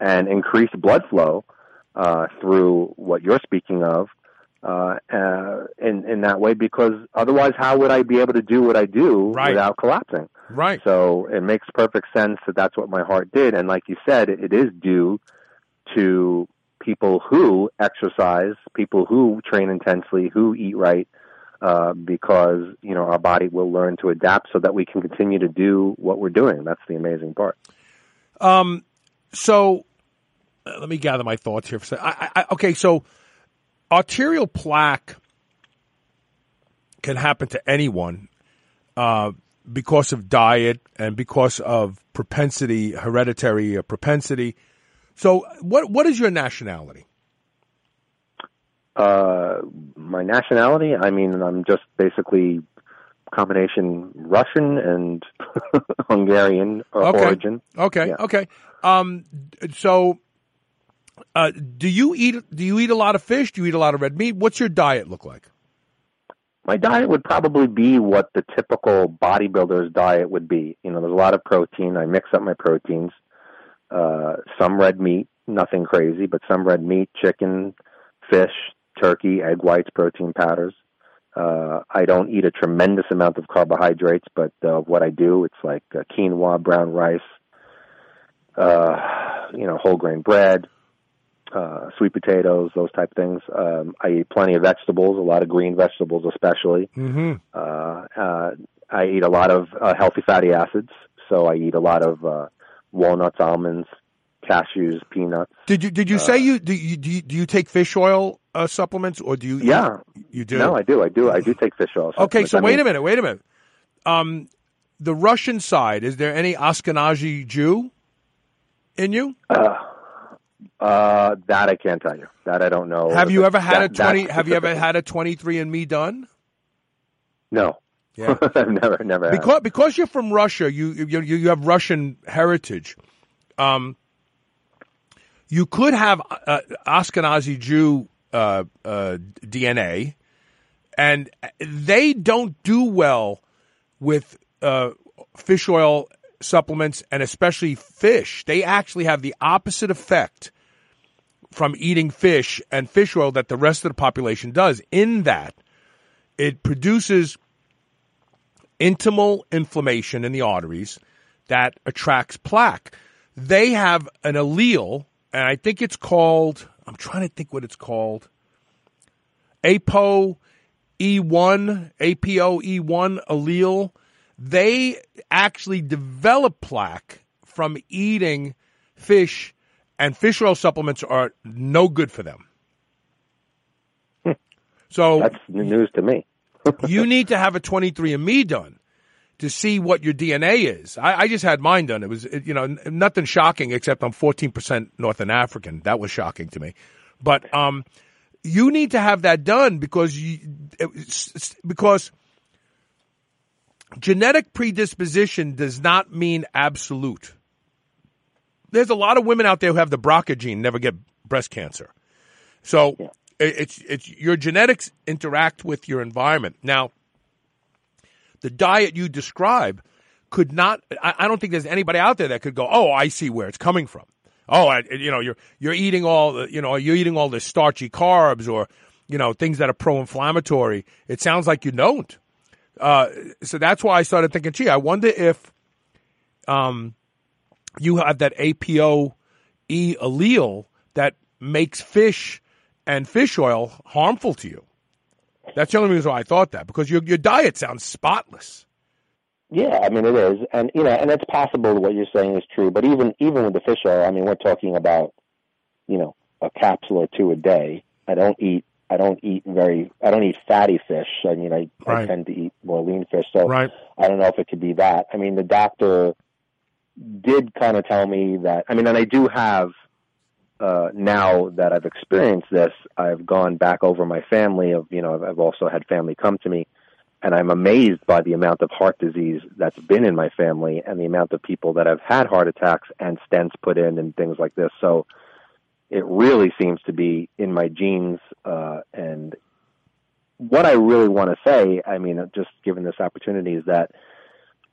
and increased blood flow uh, through what you're speaking of. Uh, uh, in in that way, because otherwise, how would I be able to do what I do Right. without collapsing? Right. So it makes perfect sense that that's what my heart did. And like you said, it is due to people who exercise, people who train intensely, who eat right, uh, because, you know, our body will learn to adapt so that we can continue to do what we're doing. That's the amazing part. Um, so uh, let me gather my thoughts here. For a sec. I, I, okay, so arterial plaque can happen to anyone uh, because of diet and because of propensity, hereditary uh, propensity. So, what what is your nationality? Uh, my nationality, I mean, I'm just basically combination Russian and <laughs> Hungarian or Okay. origin. Okay, Yeah. okay. Um, so, uh, do you eat do you eat a lot of fish? Do you eat a lot of red meat? What's your diet look like? my diet would probably be what the typical bodybuilder's diet would be. You know, there's a lot of protein. I mix up my proteins. Uh, some red meat, nothing crazy, but some red meat, chicken, fish, turkey, egg whites, protein powders. Uh, I don't eat a tremendous amount of carbohydrates, but uh, what I do, it's like uh, quinoa, brown rice, uh, you know, whole grain bread, uh, sweet potatoes, those type things. Um, I eat plenty of vegetables, a lot of green vegetables, especially. Mm-hmm. Uh, uh, I eat a lot of uh, healthy fatty acids, so I eat a lot of uh, walnuts, almonds, cashews, peanuts. Did you did you say you do you do you, do you take fish oil uh, supplements or do you? Yeah, you do. No, I do. I do. I do take fish oil. Okay, so I wait mean, a minute, wait a minute. Um, the Russian side is there any Ashkenazi Jew in you? Uh, uh, that I can't tell you. That I don't know. have you ever had That- a twenty? Have you ever had a twenty three and Me done? No. Yeah. <laughs> I've never, never. had. Because because you're from Russia, you you you you have Russian heritage. Um, you could have uh, Ashkenazi Jew uh, uh, DNA, and they don't do well with uh, fish oil supplements and especially fish. They actually have the opposite effect from eating fish and fish oil that the rest of the population does. In that, it produces intimal inflammation in the arteries that attracts plaque. They have an allele, and I think it's called, I'm trying to think what it's called. APO E1, APO E1 allele. They actually develop plaque from eating fish, and fish oil supplements are no good for them. So That's news to me. <laughs> you need to have a 23andMe done to see what your DNA is. I, I just had mine done. It was, it, you know, n- nothing shocking except I'm 14% Northern African. That was shocking to me. But, um, you need to have that done because you, it's- because genetic predisposition does not mean absolute. there's a lot of women out there who have the BRCA gene never get breast cancer. So Yeah. it's it's your genetics interact with your environment. Now, the diet you describe could not. I, I don't think there's anybody out there that could go, "Oh, I see where it's coming from." Oh, I, you know, you're you're eating all the, you know, you're eating all the starchy carbs or you know things that are pro-inflammatory. It sounds like you don't. Uh, so that's why I started thinking, gee, I wonder if um, you have that APOE allele that makes fish and fish oil harmful to you. That's the only reason why I thought that because your your diet sounds spotless. Yeah, I mean it is, and you know, and it's possible what you're saying is true. But even even with the fish oil, I mean, we're talking about, you know, a capsule or two a day. I don't eat. I don't eat very. I don't eat fatty fish. I mean, I, I tend to eat more lean fish. So Right. I don't know if it could be that. I mean, the doctor did kind of tell me that. I mean, and I do have uh, now that I've experienced this, I've gone back over my family. Of you know, I've, I've also had family come to me, and I'm amazed by the amount of heart disease that's been in my family, and the amount of people that have had heart attacks and stents put in and things like this. So it really seems to be in my genes, uh, and what I really want to say, I mean, just given this opportunity, is that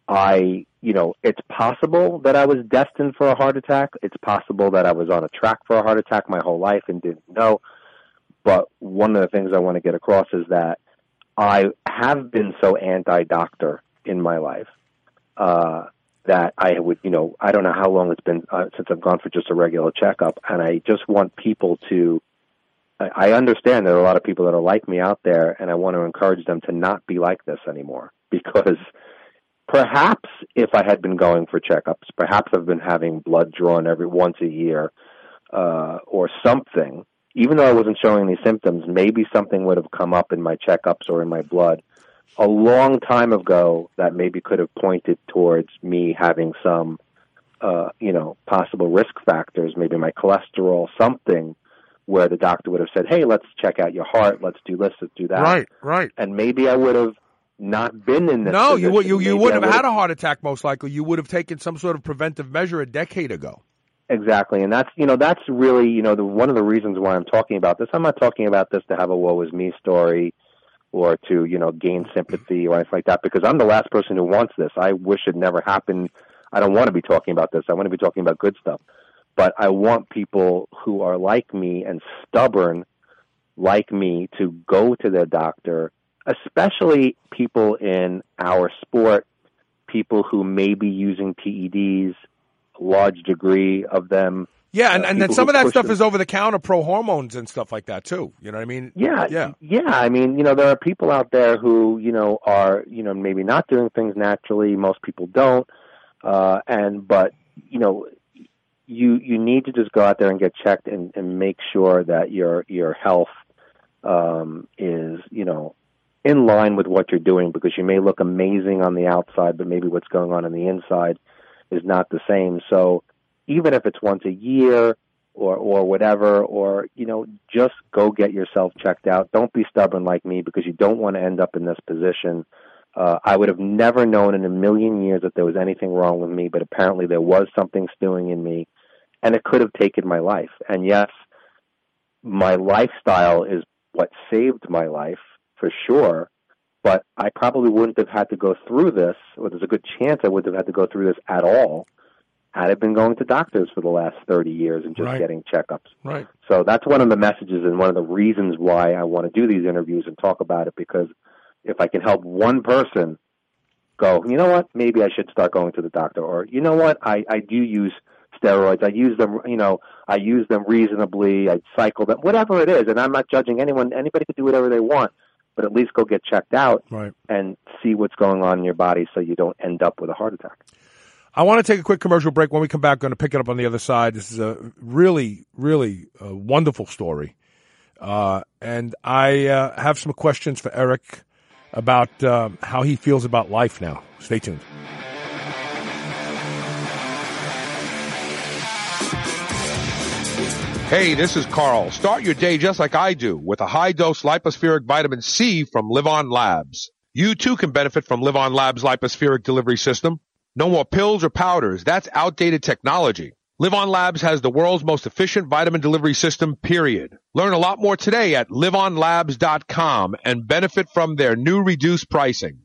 I, you know, it's possible that I was destined for a heart attack. It's possible that I was on a track for a heart attack my whole life and didn't know. But one of the things I want to get across is that I have been so anti-doctor in my life uh, that I would, you know, I don't know how long it's been uh, since I've gone for just a regular checkup, and I just want people to. I I understand there are a lot of people that are like me out there, and I want to encourage them to not be like this anymore <laughs> because perhaps if I had been going for checkups, perhaps I've been having blood drawn every once a year uh, or something. Even though I wasn't showing these symptoms, maybe something would have come up in my checkups or in my blood a long time ago that maybe could have pointed towards me having some, uh, you know, possible risk factors, maybe my cholesterol, something where the doctor would have said, "Hey, let's check out your heart. Let's do this. Let's do that." Right, right. And maybe I would have not been in this. No, you would you, you wouldn't have had a heart attack most likely. You would have taken some sort of preventive measure a decade ago. Exactly, and that's you know that's really you know the one of the reasons why I'm talking about this. I'm not talking about this to have a woe is me story or to you know gain sympathy or anything like that because I'm the last person who wants this. I wish it never happened. I don't want to be talking about this. I want to be talking about good stuff. But I want people who are like me and stubborn like me to go to their doctor, especially people in our sport, people who may be using PEDs, large degree of them. Yeah, and, uh, and then some of that stuff them- is over the counter pro hormones and stuff like that too. You know what I mean? Yeah, Yeah. yeah. I mean, you know, there are people out there who, you know, are, you know, maybe not doing things naturally. Most people don't, uh, and but, you know, you you need to just go out there and get checked and, and make sure that your your health um, is, you know, in line with what you're doing because you may look amazing on the outside, but maybe what's going on on the inside is not the same. So even if it's once a year or or whatever, or you know, just go get yourself checked out. Don't be stubborn like me because you don't want to end up in this position. Uh, I would have never known in a million years that there was anything wrong with me, but apparently there was something stewing in me, and it could have taken my life. And yes, my lifestyle is what saved my life for sure. But I probably wouldn't have had to go through this, or there's a good chance I wouldn't have had to go through this at all had I been going to doctors for the last 30 years and just Right. getting checkups. Right. So that's one of the messages and one of the reasons why I want to do these interviews and talk about it because if I can help one person go, you know what, maybe I should start going to the doctor, or you know what, I, I do use steroids. I use them, you know, I use them reasonably. I cycle them, whatever it is. And I'm not judging anyone. Anybody can do whatever they want, but at least go get checked out Right. and see what's going on in your body so you don't end up with a heart attack. I want to take a quick commercial break. When we come back, going to pick it up on the other side. This is a really, really uh, wonderful story. Uh, and I uh, have some questions for Eric about um, how he feels about life now. Stay tuned. Hey, this is Carl. Start your day just like I do with a high dose Lypo-Spheric vitamin C from Livon Labs. You too can benefit from Livon Labs Lypo-Spheric delivery system. No more pills or powders. That's outdated technology. Livon Labs has the world's most efficient vitamin delivery system, period. Learn a lot more today at livonlabs.com and benefit from their new reduced pricing.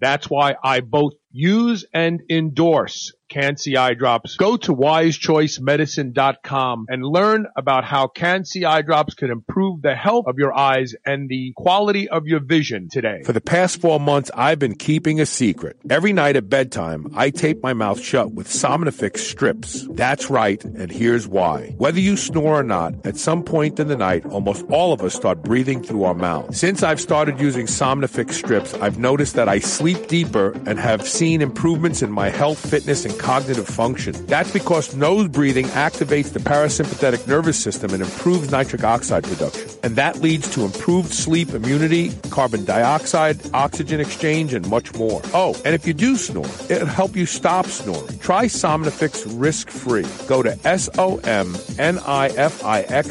That's why I both use and endorse Can-C eye drops. Go to wisechoicemedicine.com and learn about how Can-C eye drops can improve the health of your eyes and the quality of your vision today. For the past four months, I've been keeping a secret. Every night at bedtime, I tape my mouth shut with Somnifix strips. That's right, and here's why. Whether you snore or not, at some point in the night, almost all of us start breathing through our mouth. Since I've started using Somnifix strips, I've noticed that I sleep deeper and have seen improvements in my health, fitness, and cognitive function. That's because nose breathing activates the parasympathetic nervous system and improves nitric oxide production. And that leads to improved sleep immunity, carbon dioxide, oxygen exchange, and much more. Oh, and if you do snore, it'll help you stop snoring. Try Somnifix risk-free. Go to S-O-M-N-I-F-I-X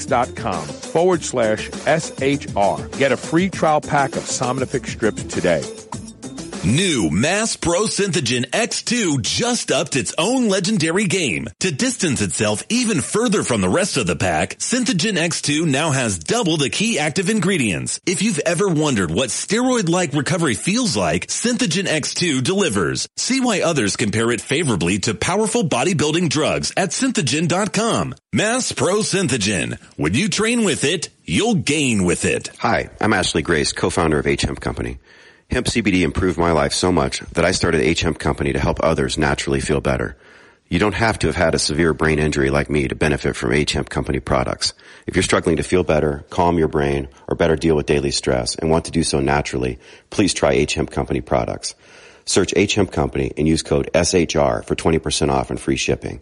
dot com forward slash S-H-R. Get a free trial pack of Somnifix strips today. New Mass Pro Synthogen X2 just upped its own legendary game. To distance itself even further from the rest of the pack, Synthogen X2 now has double the key active ingredients. If you've ever wondered what steroid-like recovery feels like, Synthogen X2 delivers. See why others compare it favorably to powerful bodybuilding drugs at synthogen.com. Mass Pro Synthogen. When you train with it, you'll gain with it. Hi, I'm Ashley Grace, co-founder of H Company. Hemp CBD improved my life so much that I started H Hemp Company to help others naturally feel better. You don't have to have had a severe brain injury like me to benefit from H Hemp Company products. If you're struggling to feel better, calm your brain, or better deal with daily stress and want to do so naturally, please try H Hemp Company products. Search H Hemp Company and use code SHR for 20% off and free shipping.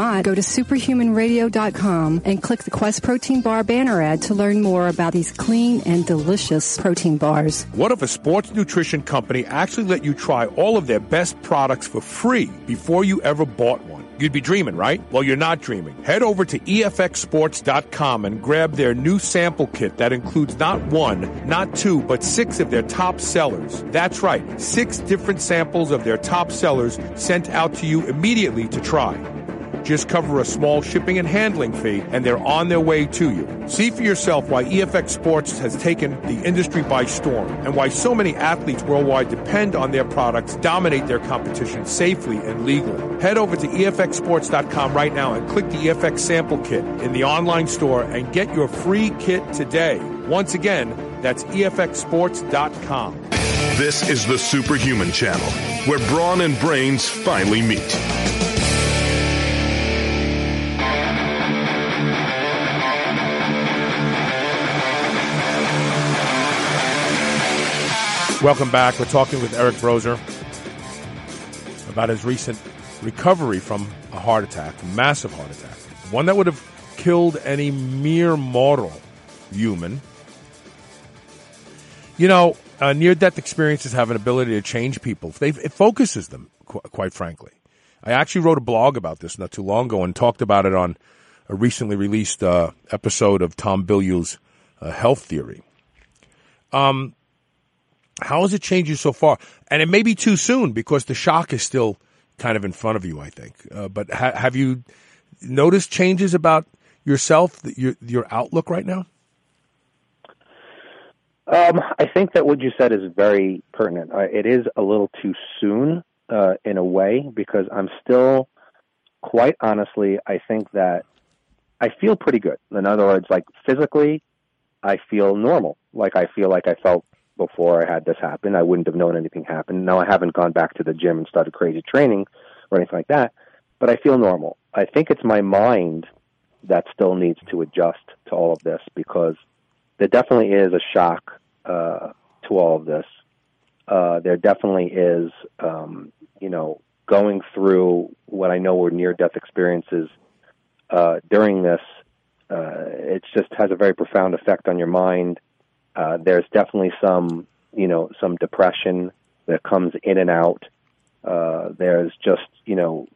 Go to superhumanradio.com and click the Quest Protein Bar banner ad to learn more about these clean and delicious protein bars. What if a sports nutrition company actually let you try all of their best products for free before you ever bought one? You'd be dreaming, right? Well, you're not dreaming. Head over to EFXSports.com and grab their new sample kit that includes not one, not two, but six of their top sellers. That's right, six different samples of their top sellers sent out to you immediately to try. Just cover a small shipping and handling fee, and they're on their way to you. See for yourself why EFX Sports has taken the industry by storm and why so many athletes worldwide depend on their products, dominate their competition safely and legally. Head over to EFXSports.com right now and click the EFX sample kit in the online store and get your free kit today. Once again, that's EFXSports.com. This is the Superhuman Channel, where brawn and brains finally meet. Welcome back. We're talking with Eric Broser about his recent recovery from a heart attack, a massive heart attack, one that would have killed any mere mortal human. You know, uh, near-death experiences have an ability to change people. They, it focuses them, qu- quite frankly. I actually wrote a blog about this not too long ago and talked about it on a recently released uh, episode of Tom Bilyeu's uh, Health Theory. Um, how has it changed you so far? And it may be too soon because the shock is still kind of in front of you, I think. Uh, but ha- have you noticed changes about yourself, your your outlook right now? Um, I think that what you said is very pertinent. Uh, it is a little too soon uh, in a way because I'm still, quite honestly, I think that I feel pretty good. In other words, like physically, I feel normal. Like I feel like I felt before I had this happen. I wouldn't have known anything happened. Now I haven't gone back to the gym and started crazy training or anything like that, but I feel normal. I think it's my mind that still needs to adjust to all of this because there definitely is a shock uh, to all of this. Uh, there definitely is, um, you know, going through what I know were near death experiences uh, during this. Uh, it just has a very profound effect on your mind. Uh, there's definitely some, you know, some depression that comes in and out. Uh, there's just, you know,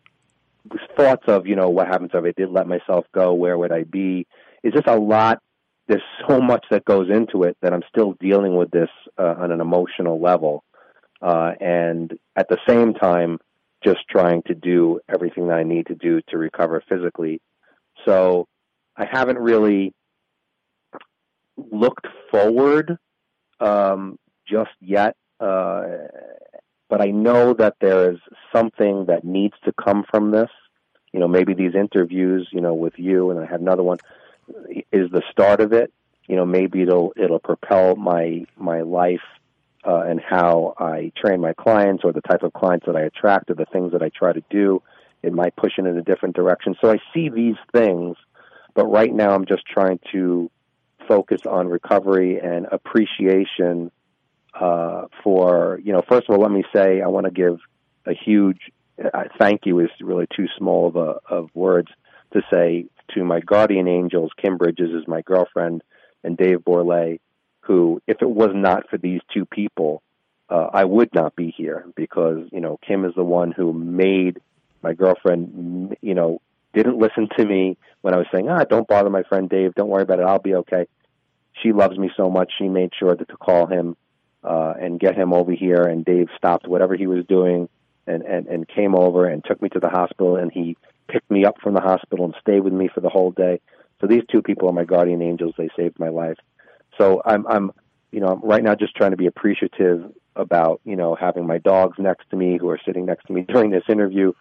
thoughts of, you know, what happens if I did let myself go? Where would I be? It's just a lot. There's so much that goes into it that I'm still dealing with this uh, on an emotional level, uh, and at the same time, just trying to do everything that I need to do to recover physically. So I haven't really looked forward um, just yet, uh, but I know that there is something that needs to come from this. You know, maybe these interviews, you know, with you, and I had another one, is the start of it. You know, maybe it'll it'll propel my my life uh, and how I train my clients, or the type of clients that I attract, or the things that I try to do. It might push it in a different direction. So I see these things, but right now I'm just trying to focus on recovery and appreciation uh, for you know. First of all, let me say I want to give a huge uh, thank you is really too small of a of words to say to my guardian angels. Kim Bridges is my girlfriend, and Dave Borlay, who, if it was not for these two people, uh, I would not be here because you know Kim is the one who made my girlfriend. You know, didn't listen to me when I was saying, ah, don't bother my friend Dave. Don't worry about it. I'll be okay. She loves me so much. She made sure that to call him uh, and get him over here. And Dave stopped whatever he was doing and, and, and came over and took me to the hospital. And he picked me up from the hospital and stayed with me for the whole day. So these two people are my guardian angels. They saved my life. So I'm, I'm, you know, I'm right now just trying to be appreciative about, you know, having my dogs next to me who are sitting next to me <laughs> during this interview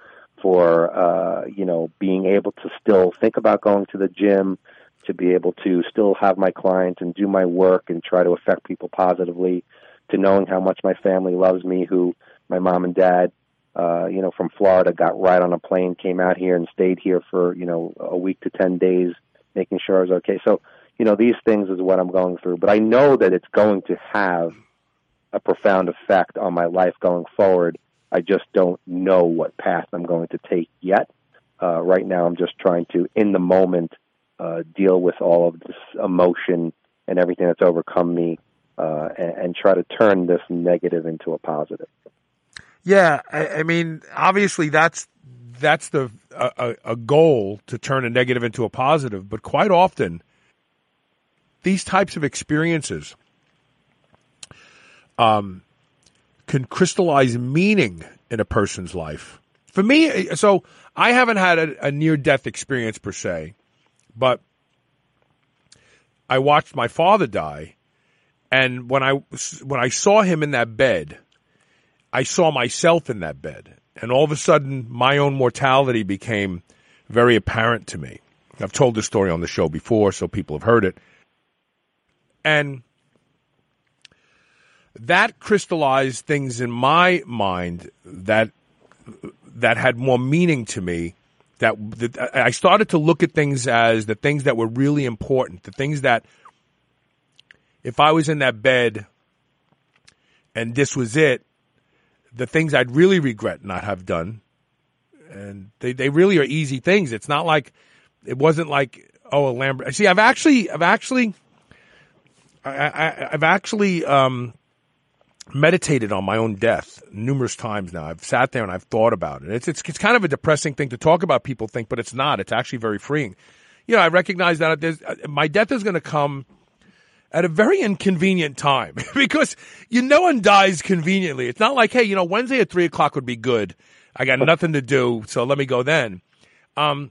for uh, you know being able to still think about going to the gym, to be able to still have my clients and do my work and try to affect people positively, to knowing how much my family loves me, who my mom and dad, uh, you know, from Florida got right on a plane, came out here and stayed here for you know a week to ten days, making sure I was okay. So you know these things is what I'm going through, but I know that it's going to have a profound effect on my life going forward I just don't know what path I'm going to take yet. Uh, right now, I'm just trying to, in the moment, uh, deal with all of this emotion and everything that's overcome me, uh, and, and, try to turn this negative into a positive. Yeah, I, I mean, obviously that's that's the a, a, goal to turn a negative into a positive, but quite often these types of experiences um, can crystallize meaning in a person's life. For me, so I haven't had a, a near death experience per se, but I watched my father die, and when I when I saw him in that bed, I saw myself in that bed, and all of a sudden, my own mortality became very apparent to me. I've told this story on the show before, so people have heard it, and that crystallized things in my mind that that had more meaning to me. That, that I started to look at things as the things that were really important, the things that if I was in that bed and this was it, the things I'd really regret not have done. And they, they really are easy things. It's not like it wasn't like oh a Lamborghini. See, I've actually I've actually I, I, I've actually um, meditated on my own death numerous times now. I've sat there and I've thought about it. It's, it's, it's kind of a depressing thing to talk about. People think, but it's not. It's actually very freeing. You know, I recognize that uh, my death is going to come at a very inconvenient time <laughs> because you no one dies conveniently. It's not like, hey, you know, Wednesday at three o'clock would be good. I got nothing to do, so let me go then. Um,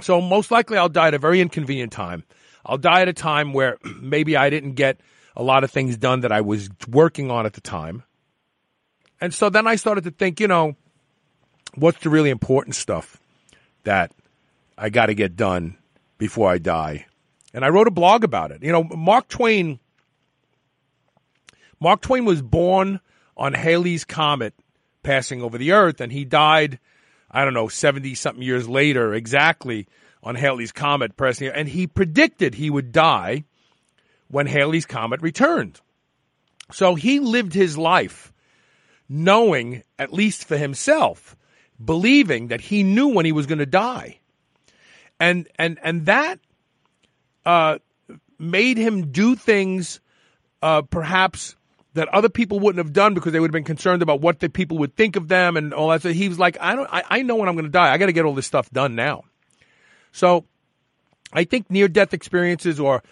so most likely I'll die at a very inconvenient time. I'll die at a time where <clears throat> maybe I didn't get a lot of things done that I was working on at the time. And so then I started to think, you know, what's the really important stuff that I got to get done before I die. And I wrote a blog about it. You know, Mark Twain Mark Twain was born on Halley's comet passing over the earth and he died I don't know 70 something years later exactly on Halley's comet passing and he predicted he would die when Halley's comet returned. So he lived his life knowing at least for himself believing that he knew when he was going to die. And and and that uh, made him do things uh, perhaps that other people wouldn't have done because they would have been concerned about what the people would think of them and all that. So he was like, I don't, I, I know when I'm going to die. I got to get all this stuff done now. So I think near death experiences or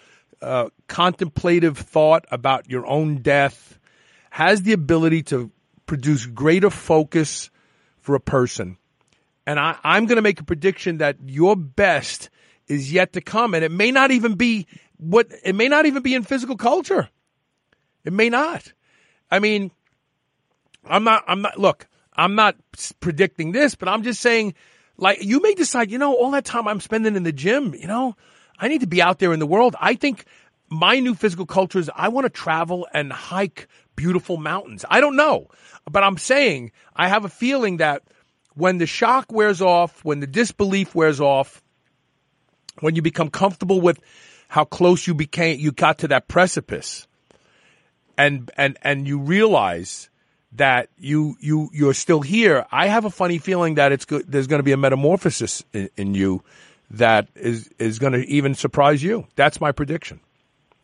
uh, contemplative thought about your own death has the ability to produce greater focus for a person. And I, I'm going to make a prediction that your best is yet to come. And it may not even be what, it may not even be in physical culture. It may not. I mean, I'm not, I'm not, look, I'm not predicting this, but I'm just saying, like, you may decide, you know, all that time I'm spending in the gym, you know, I need to be out there in the world. I think my new physical culture is I want to travel and hike beautiful mountains. I don't know, but I'm saying I have a feeling that when the shock wears off, when the disbelief wears off, when you become comfortable with how close you became, you got to that precipice, and and and you realize that you you you're still here. I have a funny feeling that it's good. There's going to be a metamorphosis in, in you that is is going to even surprise you. That's my prediction.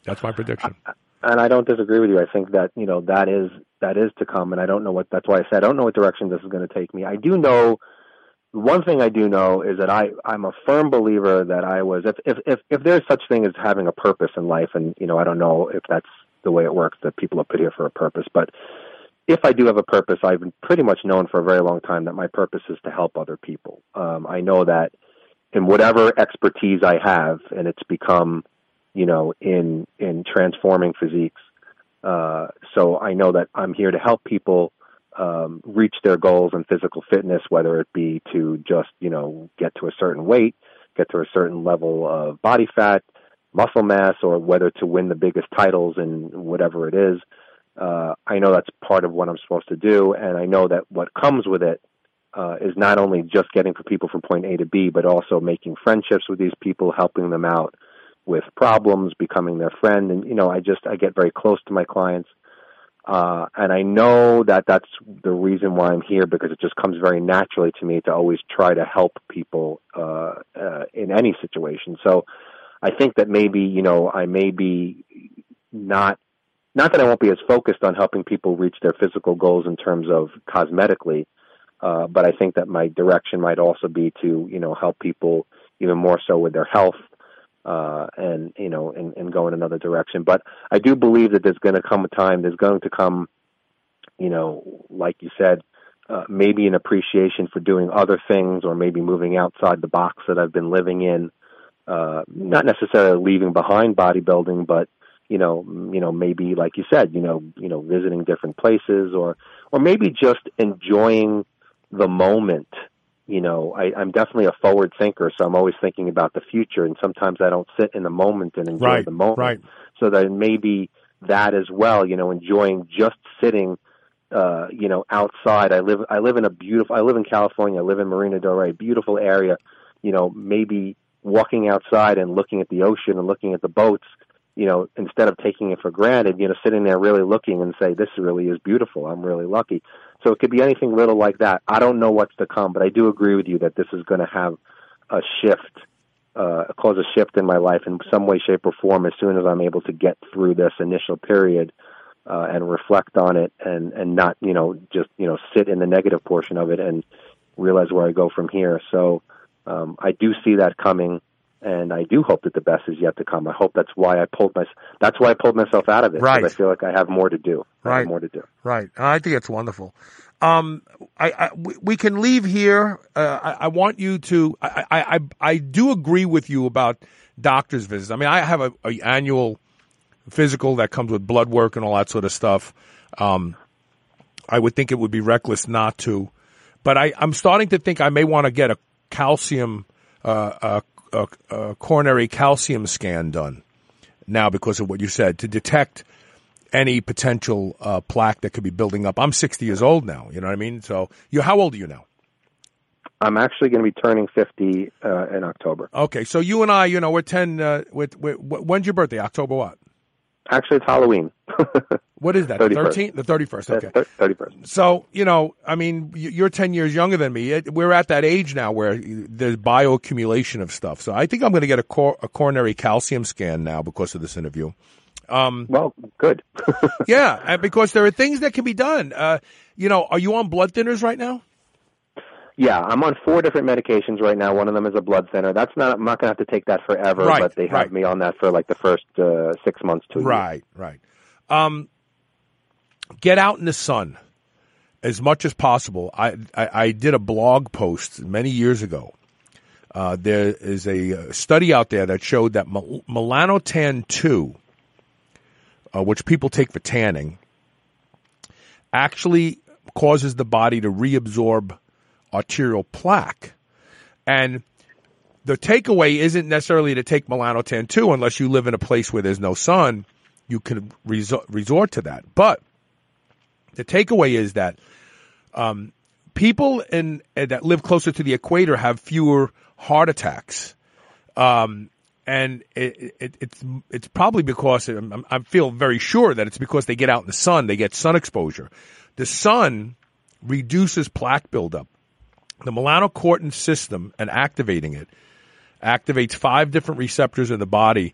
That's my prediction. And I don't disagree with you. I think that you know that is that is to come, and I don't know what. That's why I said I don't know what direction this is going to take me. I do know one thing I do know is that I I'm a firm believer that I was if if if, if there's such thing as having a purpose in life, and you know I don't know if that's the way it works that people are put here for a purpose, but if I do have a purpose, I've been pretty much known for a very long time that my purpose is to help other people. Um, I know that in whatever expertise I have, and it's become you know, in in transforming physiques. Uh, so I know that I'm here to help people um, reach their goals in physical fitness, whether it be to just you know get to a certain weight, get to a certain level of body fat, muscle mass, or whether to win the biggest titles in whatever it is. Uh, I know that's part of what I'm supposed to do, and I know that what comes with it uh, is not only just getting for people from point A to B, but also making friendships with these people, helping them out, with problems, becoming their friend, and you know, I just I get very close to my clients, uh, and I know that that's the reason why I'm here because it just comes very naturally to me to always try to help people uh, uh, in any situation. So I think that maybe you know I may be not not that I won't be as focused on helping people reach their physical goals in terms of cosmetically, uh, but I think that my direction might also be to you know help people even more so with their health uh, and you know, and, and go in another direction. But I do believe that there's going to come a time. There's going to come, you know, like you said, uh, maybe an appreciation for doing other things, or maybe moving outside the box that I've been living in. Uh, not necessarily leaving behind bodybuilding, but you know, you know, maybe like you said, you know, you know, visiting different places, or or maybe just enjoying the moment you know, I, I'm definitely a forward thinker, so I'm always thinking about the future, and sometimes I don't sit in the moment and enjoy right, the moment. Right. So that maybe that as well, you know, enjoying just sitting, uh, you know, outside. I live, I live in a beautiful, I live in California. I live in Marina Del Rey, beautiful area. You know, maybe walking outside and looking at the ocean and looking at the boats. You know, instead of taking it for granted, you know, sitting there really looking and say, "This really is beautiful. I'm really lucky." So it could be anything little like that. I don't know what's to come, but I do agree with you that this is going to have a shift, uh, cause a shift in my life in some way, shape, or form as soon as I'm able to get through this initial period uh, and reflect on it and, and not, you know, just, you know, sit in the negative portion of it and realize where I go from here. So um, I do see that coming and I do hope that the best is yet to come. I hope that's why I pulled my that's why I pulled myself out of it. Right. I feel like I have more to do. I right. have more to do. Right. I think it's wonderful. Um, I, I we can leave here. Uh, I, I, want you to. I, I I do agree with you about doctor's visits. I mean, I have a, a annual physical that comes with blood work and all that sort of stuff. Um, I would think it would be reckless not to, but I, I'm starting to think I may want to get a calcium uh, uh, a, a coronary calcium scan done now because of what you said to detect any potential uh, plaque that could be building up. I'm 60 years old now. You know what I mean? So, you how old are you now? I'm actually going to be turning 50 uh, in October. Okay, so you and I, you know, we're 10. Uh, with, with, when's your birthday? October what? Actually, it's Halloween. <laughs> what is that? 31st. The 13th? The 31st. Okay. Thir- 31st. So, you know, I mean, you're 10 years younger than me. We're at that age now where there's bioaccumulation of stuff. So I think I'm going to get a, cor- a coronary calcium scan now because of this interview. Um, well, good. <laughs> yeah, because there are things that can be done. Uh, you know, are you on blood thinners right now? Yeah, I'm on four different medications right now. One of them is a blood thinner. That's not. I'm not going to have to take that forever, Right, but they have right. me on that for like the first uh, six months to. Right, right. Um, get out in the sun as much as possible. I, I, I did a blog post many years ago. Uh, there is a uh, study out there that showed that mel- melanotan 2, uh, which people take for tanning, actually causes the body to reabsorb arterial plaque. And the takeaway isn't necessarily to take melanotan 2 unless you live in a place where there's no sun. You can resort, resort to that. But the takeaway is that um, people in uh, that live closer to the equator have fewer heart attacks. Um, and it, it, it's it's probably because I'm, I feel very sure that it's because they get out in the sun, they get sun exposure. The sun reduces plaque buildup. The melanocortin system and activating it activates five different receptors in the body,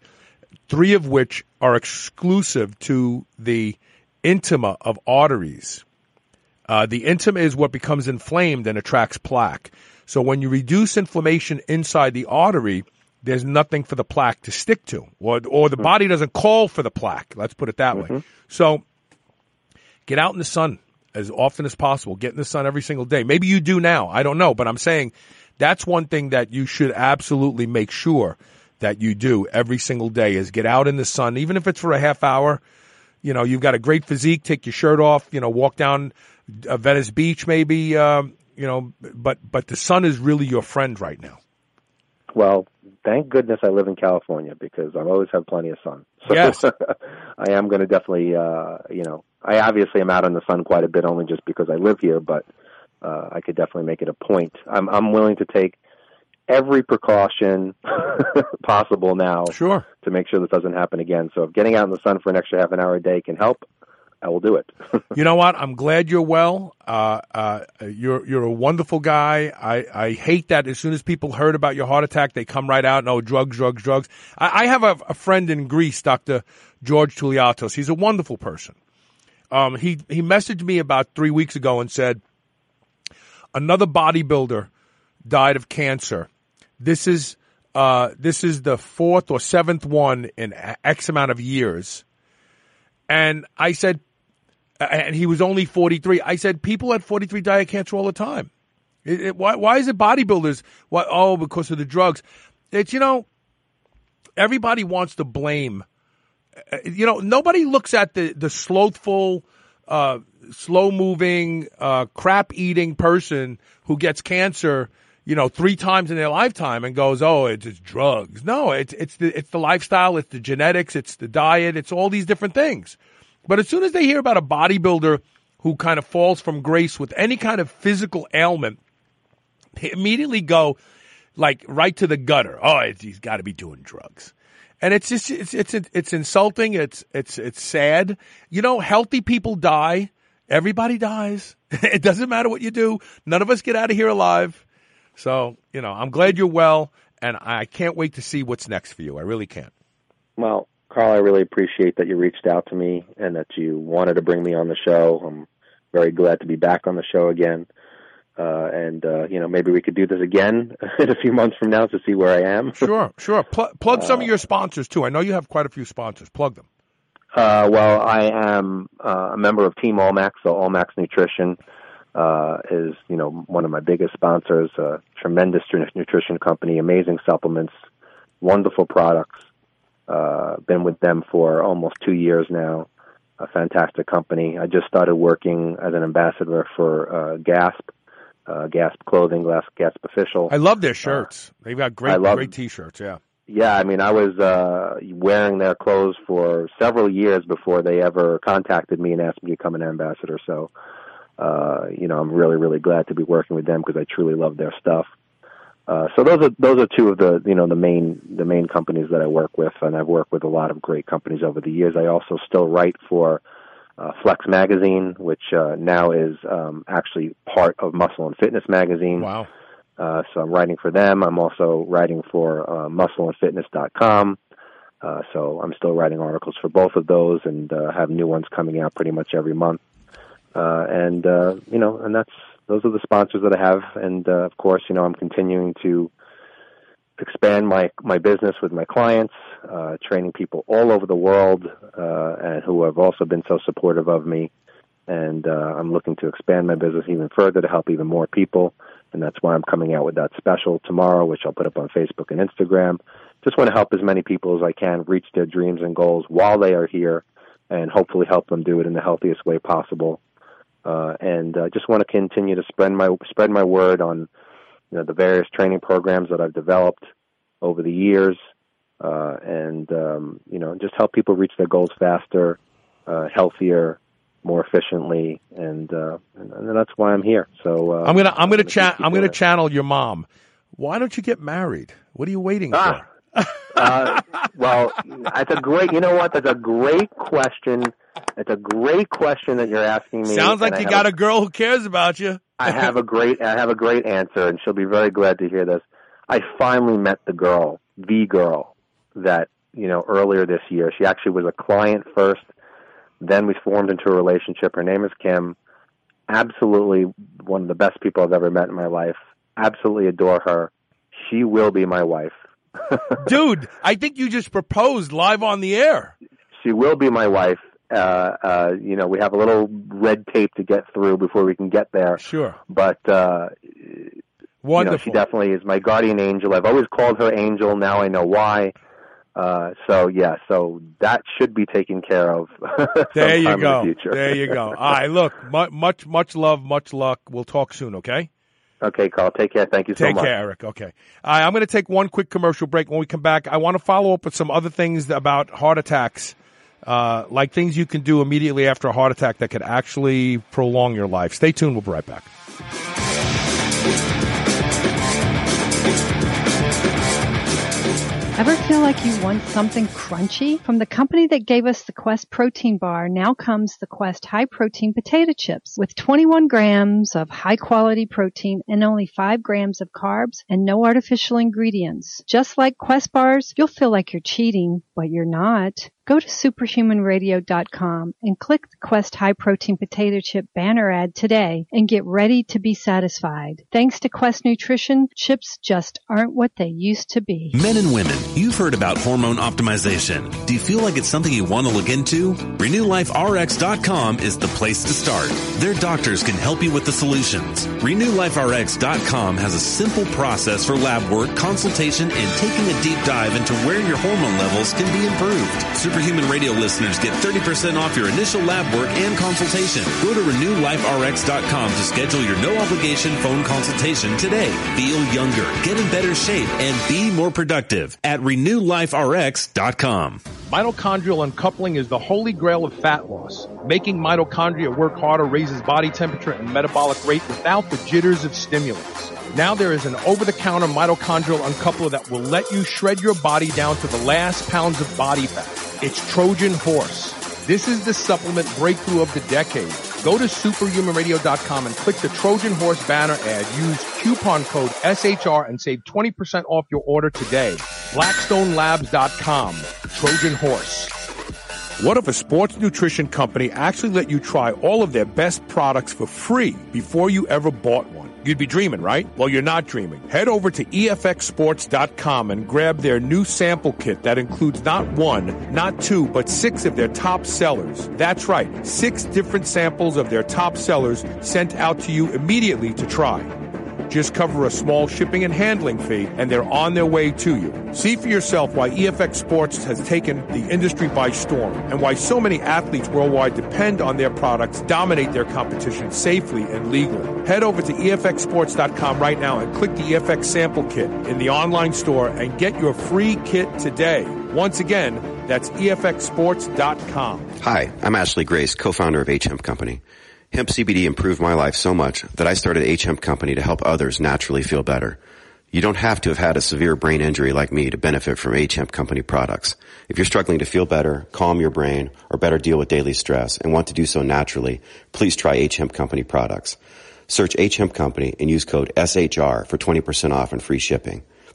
three of which are exclusive to the intima of arteries. Uh, the intima is what becomes inflamed and attracts plaque. So when you reduce inflammation inside the artery, there's nothing for the plaque to stick to, or, or the body doesn't call for the plaque. Let's put it that way. So get out in the sun as often as possible. Get in the sun every single day. Maybe you do now. I don't know, but I'm saying that's one thing that you should absolutely make sure that you do every single day is get out in the sun, even if it's for a half hour. You know, you've got a great physique. Take your shirt off. You know, walk down uh, Venice Beach, maybe. Um, you know, but but the sun is really your friend right now. Well, thank goodness I live in California because I always have plenty of sun. So Yes. <laughs> I am going to definitely, uh, you know, I obviously am out in the sun quite a bit only just because I live here, but uh, I could definitely make it a point. I'm I'm willing to take every precaution <laughs> possible now sure. to make sure this doesn't happen again. So if getting out in the sun for an extra half an hour a day can help, I will do it. <laughs> you know what? I'm glad you're well. Uh, uh, you're you're a wonderful guy. I, I hate that as soon as people heard about your heart attack, they come right out. No drugs, drugs, drugs. I, I have a, a friend in Greece, Doctor George Tuliatos. He's a wonderful person. Um, he he messaged me about three weeks ago and said another bodybuilder died of cancer. This is uh, this is the fourth or seventh one in X amount of years. And I said, and he was only 43. I said, people at 43 die of cancer all the time. It, it, why, why is it bodybuilders? Why, oh, because of the drugs. It's, you know, everybody wants to blame. uh, You know, nobody looks at the, the slothful, uh, slow moving, uh, crap eating person who gets cancer, you know, three times in their lifetime and goes, oh, it's, it's drugs. No, it's, it's the, it's the lifestyle, it's the genetics, it's the diet, it's all these different things. But as soon as they hear about a bodybuilder who kind of falls from grace with any kind of physical ailment, they immediately go like right to the gutter. Oh, he's got to be doing drugs. And it's just it's it's it's insulting. It's it's it's sad. You know, healthy people die. Everybody dies. <laughs> it doesn't matter what you do. None of us get out of here alive. So you know, I'm glad you're well, and I can't wait to see what's next for you. I really can't. Well, Carl, I really appreciate that you reached out to me and that you wanted to bring me on the show. I'm very glad to be back on the show again. Uh, and uh, you know, maybe we could do this again <laughs> in a few months from now to see where I am. <laughs> Sure, sure. Pl- plug some of your sponsors too. I know you have quite a few sponsors. Plug them. Uh, well, I am uh, a member of Team Allmax, so Allmax Nutrition uh, is you know one of my biggest sponsors. A tremendous nutrition company, amazing supplements, wonderful products. Uh, been with them for almost two years now. A fantastic company. I just started working as an ambassador for uh, GASP, uh, Gasp Clothing, Gasp, Gasp Official. I love their shirts. They've got great, love- great T-shirts. Yeah. Yeah, I mean, I was uh, wearing their clothes for several years before they ever contacted me and asked me to become an ambassador. So, uh, you know, I'm really, really glad to be working with them because I truly love their stuff. Uh, so those are those are two of the you know the main the main companies that I work with, and I've worked with a lot of great companies over the years. I also still write for uh, Flex Magazine, which uh, now is um, actually part of Muscle and Fitness Magazine. Wow. Uh, so I'm writing for them. I'm also writing for uh, muscleandfitness.com. Uh, so I'm still writing articles for both of those and uh, have new ones coming out pretty much every month. Uh, and uh, you know, and that's those are the sponsors that I have. And uh, of course, you know, I'm continuing to expand my my business with my clients, uh, training people all over the world, uh, and who have also been so supportive of me. And uh, I'm looking to expand my business even further to help even more people. And that's why I'm coming out with that special tomorrow, which I'll put up on Facebook and Instagram. Just want to help as many people as I can reach their dreams and goals while they are here, and hopefully help them do it in the healthiest way possible. Uh, and uh, just want to continue to spread my spread my word on you know the various training programs that I've developed over the years, uh, and um, you know just help people reach their goals faster, uh, healthier, more efficiently, and, uh, and and that's why I'm here. So uh, I'm gonna I'm gonna keep chat I'm gonna it. channel your mom. Why don't you get married? What are you waiting Ah. Uh, well, that's a great. You know what? That's a great question. It's a great question that you're asking me. Sounds like you got a girl who cares about you. I have a great I have a great answer, and she'll be very glad to hear this. I finally met the girl, the girl that you know earlier this year. She actually was a client first, then we formed into a relationship. Her name is Kim. Absolutely one of the best people I've ever met in my life. Absolutely adore her. She will be my wife. <laughs> Dude, I think you just proposed live on the air. She will be my wife. Uh, uh, you know, we have a little red tape to get through before we can get there. Sure. But uh, you know, Wonderful. she definitely is my guardian angel. I've always called her angel. Now I know why. Uh, so yeah, so that should be taken care of. <laughs> There you in the go. There you go. <laughs> All right, look, mu- much much love, much luck. We'll talk soon, okay? Okay, Carl. Take care. Thank you so Take much. care, Eric. Okay. Right, I'm going to take one quick commercial break. When we come back, I want to follow up with some other things about heart attacks, uh, like things you can do immediately after a heart attack that could actually prolong your life. Stay tuned. We'll be right back. Ever feel like you want something crunchy? From the company that gave us the Quest protein bar, now comes the Quest high protein potato chips with 21 grams of high quality protein and only 5 grams of carbs and no artificial ingredients. Just like Quest bars, you'll feel like you're cheating, but you're not. Go to superhumanradio.com and click the Quest High Protein Potato Chip banner ad today and get ready to be satisfied. Thanks to Quest Nutrition, chips just aren't what they used to be. Men and women, you've heard about hormone optimization. Do you feel like it's something you want to look into? RenewLifeRx.com is the place to start. Their doctors can help you with the solutions. RenewLifeRx.com has a simple process for lab work, consultation, and taking a deep dive into where your hormone levels can be improved. Superhuman Radio listeners get 30% off your initial lab work and consultation. Go to RenewLifeRx.com to schedule your no obligation phone consultation today. Feel younger, get in better shape, and be more productive at RenewLifeRx.com. Mitochondrial uncoupling is the holy grail of fat loss. Making mitochondria work harder raises body temperature and metabolic rate without the jitters of stimulants. Now there is an over-the-counter mitochondrial uncoupler that will let you shred your body down to the last pounds of body fat. It's Trojan Horse. This is the supplement breakthrough of the decade. Go to superhumanradio.com and click the Trojan Horse banner ad. Use coupon code SHR and save 20% off your order today. BlackstoneLabs.com. Trojan Horse. What if a sports nutrition company actually let you try all of their best products for free before you ever bought one? You'd be dreaming, right? Well, you're not dreaming. Head over to EFXSports.com and grab their new sample kit that includes not one, not two, but six of their top sellers. That's right, six different samples of their top sellers sent out to you immediately to try. Just cover a small shipping and handling fee, and they're on their way to you. See for yourself why EFX Sports has taken the industry by storm and why so many athletes worldwide depend on their products, dominate their competition safely and legally. Head over to EFXSports.com right now and click the EFX sample kit in the online store and get your free kit today. Once again, that's EFXSports.com. Hi, I'm Ashley Grace, co-founder of H Hemp Company. Hemp CBD improved my life so much that I started H Hemp Company to help others naturally feel better. You don't have to have had a severe brain injury like me to benefit from H Hemp Company products. If you're struggling to feel better, calm your brain, or better deal with daily stress and want to do so naturally, please try H Hemp Company products. Search H Hemp Company and use code SHR for 20% off and free shipping.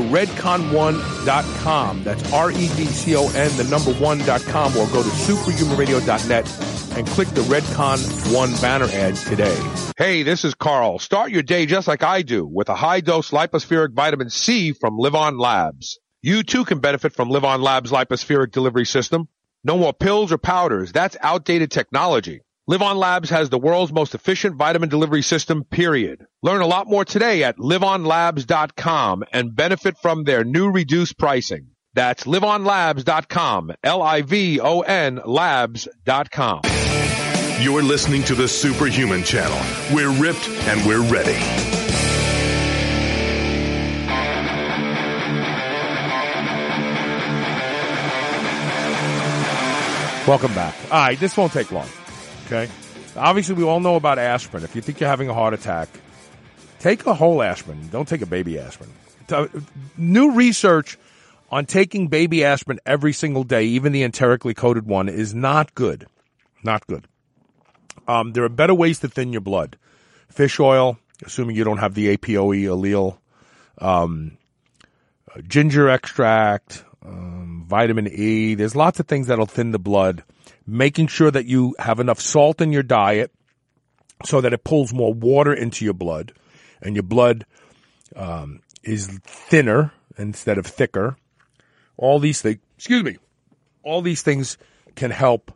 redcon1.com. That's R-E-D-C-O-N, the number one.com, or go to superhumanradio.net and click the Redcon One banner ad today. Hey, this is Carl. Start your day just like I do with a high dose Lypo-Spheric vitamin C from LivOn Labs. You too can benefit from LivOn Labs Lypo-Spheric delivery system. No more pills or powders. That's outdated technology. Live Labs has the world's most efficient vitamin delivery system, period. Learn a lot more today at livonlabs.com and benefit from their new reduced pricing. That's livonlabs.com. L-I-V-O-N labs.com. You're listening to the Superhuman Channel. We're ripped and we're ready. Welcome back. All right, this won't take long. Okay. Obviously, we all know about aspirin. If you think you're having a heart attack, take a whole aspirin. Don't take a baby aspirin. Uh, New research on taking baby aspirin every single day, even the enterically coated one, is not good. Not good. Um, there are better ways to thin your blood. Fish oil, assuming you don't have the APOE allele, um, ginger extract, um, vitamin E. There's lots of things that'll thin the blood. Making sure that you have enough salt in your diet so that it pulls more water into your blood and your blood um, is thinner instead of thicker. All these things, excuse me, all these things can help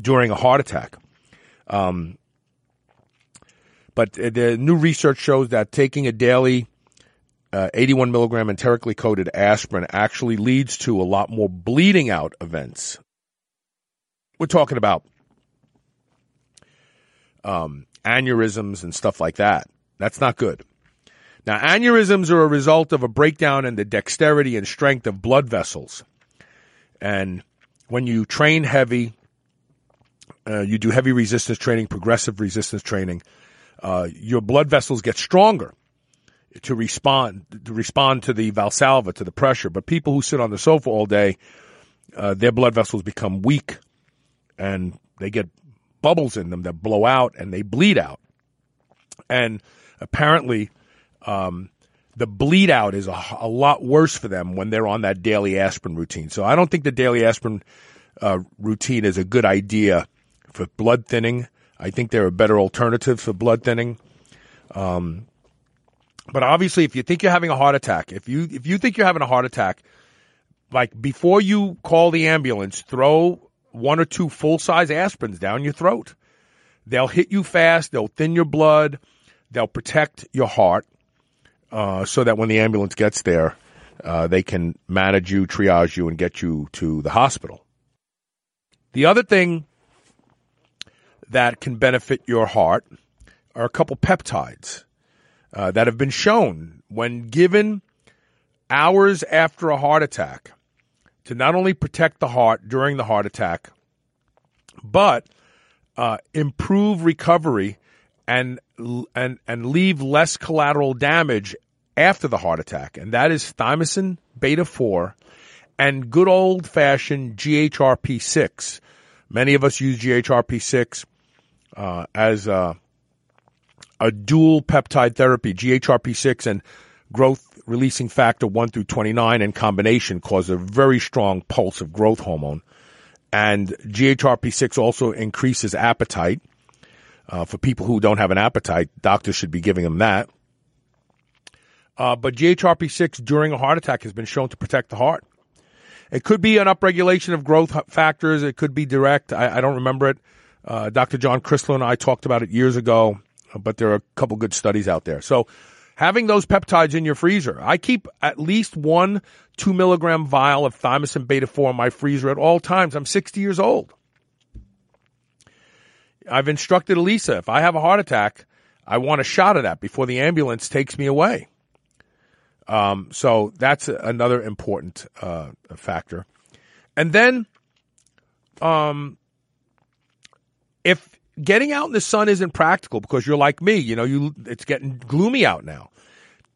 during a heart attack. Um, but the new research shows that taking a daily uh, 81 milligram enterically coated aspirin actually leads to a lot more bleeding out events. We're talking about um, aneurysms and stuff like that. That's not good. Now, aneurysms are a result of a breakdown in the dexterity and strength of blood vessels. And when you train heavy, uh, you do heavy resistance training, progressive resistance training, uh, your blood vessels get stronger to respond to respond to the valsalva to the pressure. But people who sit on the sofa all day, uh, their blood vessels become weak, and they get bubbles in them that blow out and they bleed out. And apparently, um, the bleed out is a, a, lot worse for them when they're on that daily aspirin routine. So I don't think the daily aspirin uh, routine is a good idea for blood thinning. I think there are better alternatives for blood thinning. Um, but obviously, if you think you're having a heart attack, if you if you think you're having a heart attack, like before you call the ambulance, throw one or two full size aspirins down your throat. They'll hit you fast. They'll thin your blood. They'll protect your heart, uh, so that when the ambulance gets there, uh, they can manage you, triage you, and get you to the hospital. The other thing that can benefit your heart are a couple peptides uh, that have been shown when given hours after a heart attack to not only protect the heart during the heart attack, but uh, improve recovery and and and leave less collateral damage after the heart attack, and that is thymosin beta four and good old fashioned GHRP six. Many of us use GHRP six uh, as a a dual peptide therapy, GHRP6 and growth releasing factor 1 through 29 in combination cause a very strong pulse of growth hormone. And GHRP6 also increases appetite. Uh, for people who don't have an appetite, doctors should be giving them that. Uh, but GHRP6 during a heart attack has been shown to protect the heart. It could be an upregulation of growth factors. It could be direct. I, I don't remember it. Uh, Dr. John Crisler and I talked about it years ago, but there are a couple good studies out there. So having those peptides in your freezer, I keep at least one two milligram vial of thymosin beta 4 in my freezer at all times. I'm 60 years old. I've instructed Elisa if I have a heart attack, I want a shot of that before the ambulance takes me away. Um, so that's another important uh, factor. And then, um, getting out in the sun isn't practical because you're like me, you know, you it's getting gloomy out now.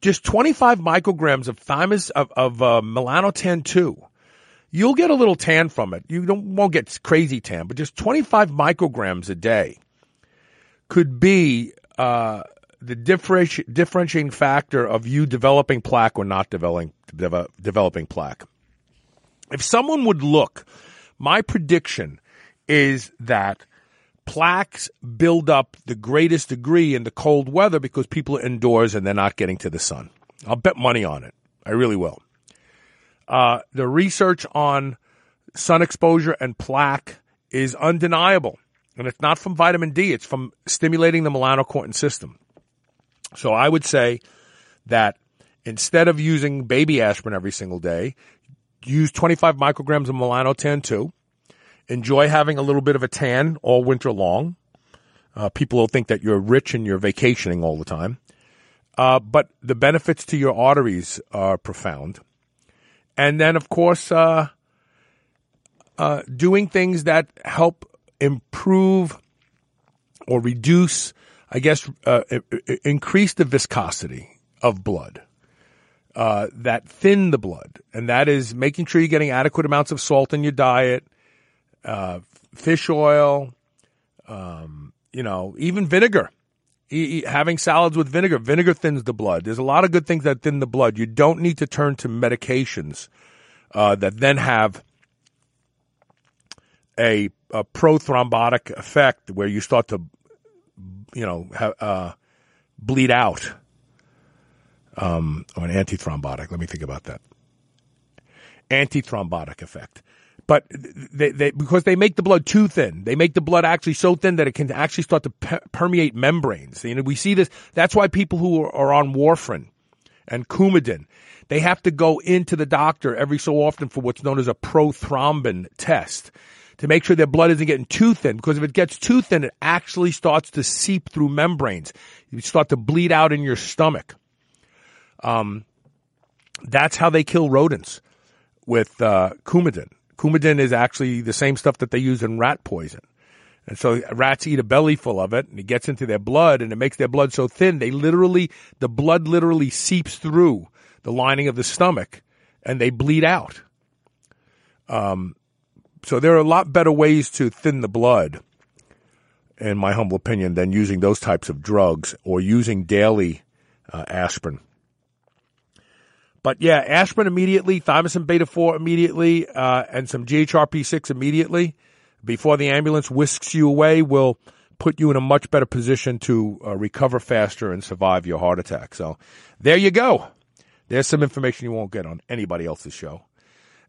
Just 25 micrograms of thymus of, of uh, melanotan 2 you'll get a little tan from it. You don't won't get crazy tan, but just 25 micrograms a day could be uh, the differenti- differentiating factor of you developing plaque or not developing de- developing plaque. If someone would look, my prediction is that plaques build up the greatest degree in the cold weather because people are indoors and they're not getting to the sun. I'll bet money on it. I really will. Uh, the research on sun exposure and plaque is undeniable. And it's not from vitamin D, it's from stimulating the melanocortin system. So I would say that instead of using baby aspirin every single day, use 25 micrograms of melanotan 2. Enjoy having a little bit of a tan all winter long. Uh, people will think that you're rich and you're vacationing all the time. Uh, but the benefits to your arteries are profound and then of course uh, uh, doing things that help improve or reduce, I guess, uh, increase the viscosity of blood. Uh, that thin the blood, and that is making sure you're getting adequate amounts of salt in your diet, uh, fish oil, um, you know, even vinegar having salads with vinegar. Vinegar thins the blood. There's a lot of good things that thin the blood. You don't need to turn to medications uh, that then have a, a prothrombotic effect where you start to, you know, uh, bleed out. Um, or an antithrombotic. Let me think about that. Antithrombotic effect but they, they, because they make the blood too thin, they make the blood actually so thin that it can actually start to pe- permeate membranes. You know, we see this. That's why people who are, are on warfarin and Coumadin, they have to go into the doctor every so often for what's known as a prothrombin test to make sure their blood isn't getting too thin. Because if it gets too thin, it actually starts to seep through membranes. You start to bleed out in your stomach. Um, that's how they kill rodents with uh, Coumadin. Coumadin is actually the same stuff that they use in rat poison. And so rats eat a belly full of it and it gets into their blood and it makes their blood so thin they literally, the blood literally seeps through the lining of the stomach and they bleed out. Um, so there are a lot better ways to thin the blood, in my humble opinion, than using those types of drugs or using daily uh, aspirin. But yeah, aspirin immediately, thymosin beta 4 immediately, uh, and some GHRP6 immediately before the ambulance whisks you away will put you in a much better position to uh, recover faster and survive your heart attack. So there you go. There's some information you won't get on anybody else's show.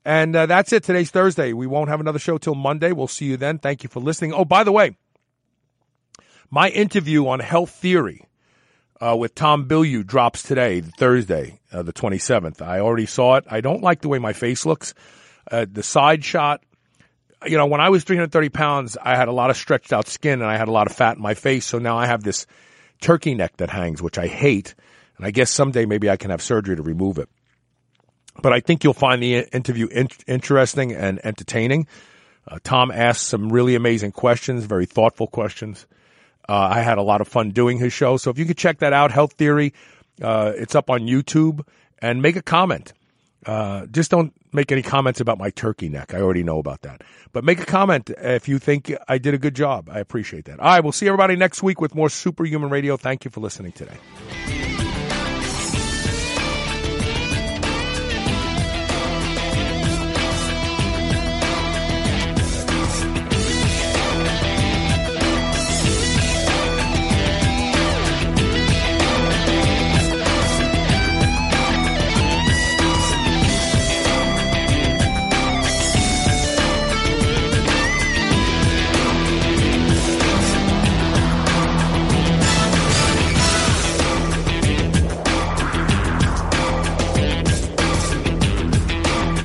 And uh, that's it. Today's Thursday. We won't have another show till Monday. We'll see you then. Thank you for listening. Oh, by the way, my interview on health theory uh, with Tom Bilyeu drops today, Thursday, uh, the 27th. I already saw it. I don't like the way my face looks. Uh, the side shot, you know, when I was 330 pounds, I had a lot of stretched out skin and I had a lot of fat in my face. So now I have this turkey neck that hangs, which I hate. And I guess someday maybe I can have surgery to remove it. But I think you'll find the interview in- interesting and entertaining. Uh, Tom asked some really amazing questions, very thoughtful questions. Uh, I had a lot of fun doing his show. So if you could check that out, Health Theory, uh, it's up on YouTube and make a comment. Uh, just don't make any comments about my turkey neck. I already know about that. But make a comment if you think I did a good job. I appreciate that. All right, we'll see everybody next week with more Superhuman Radio. Thank you for listening today.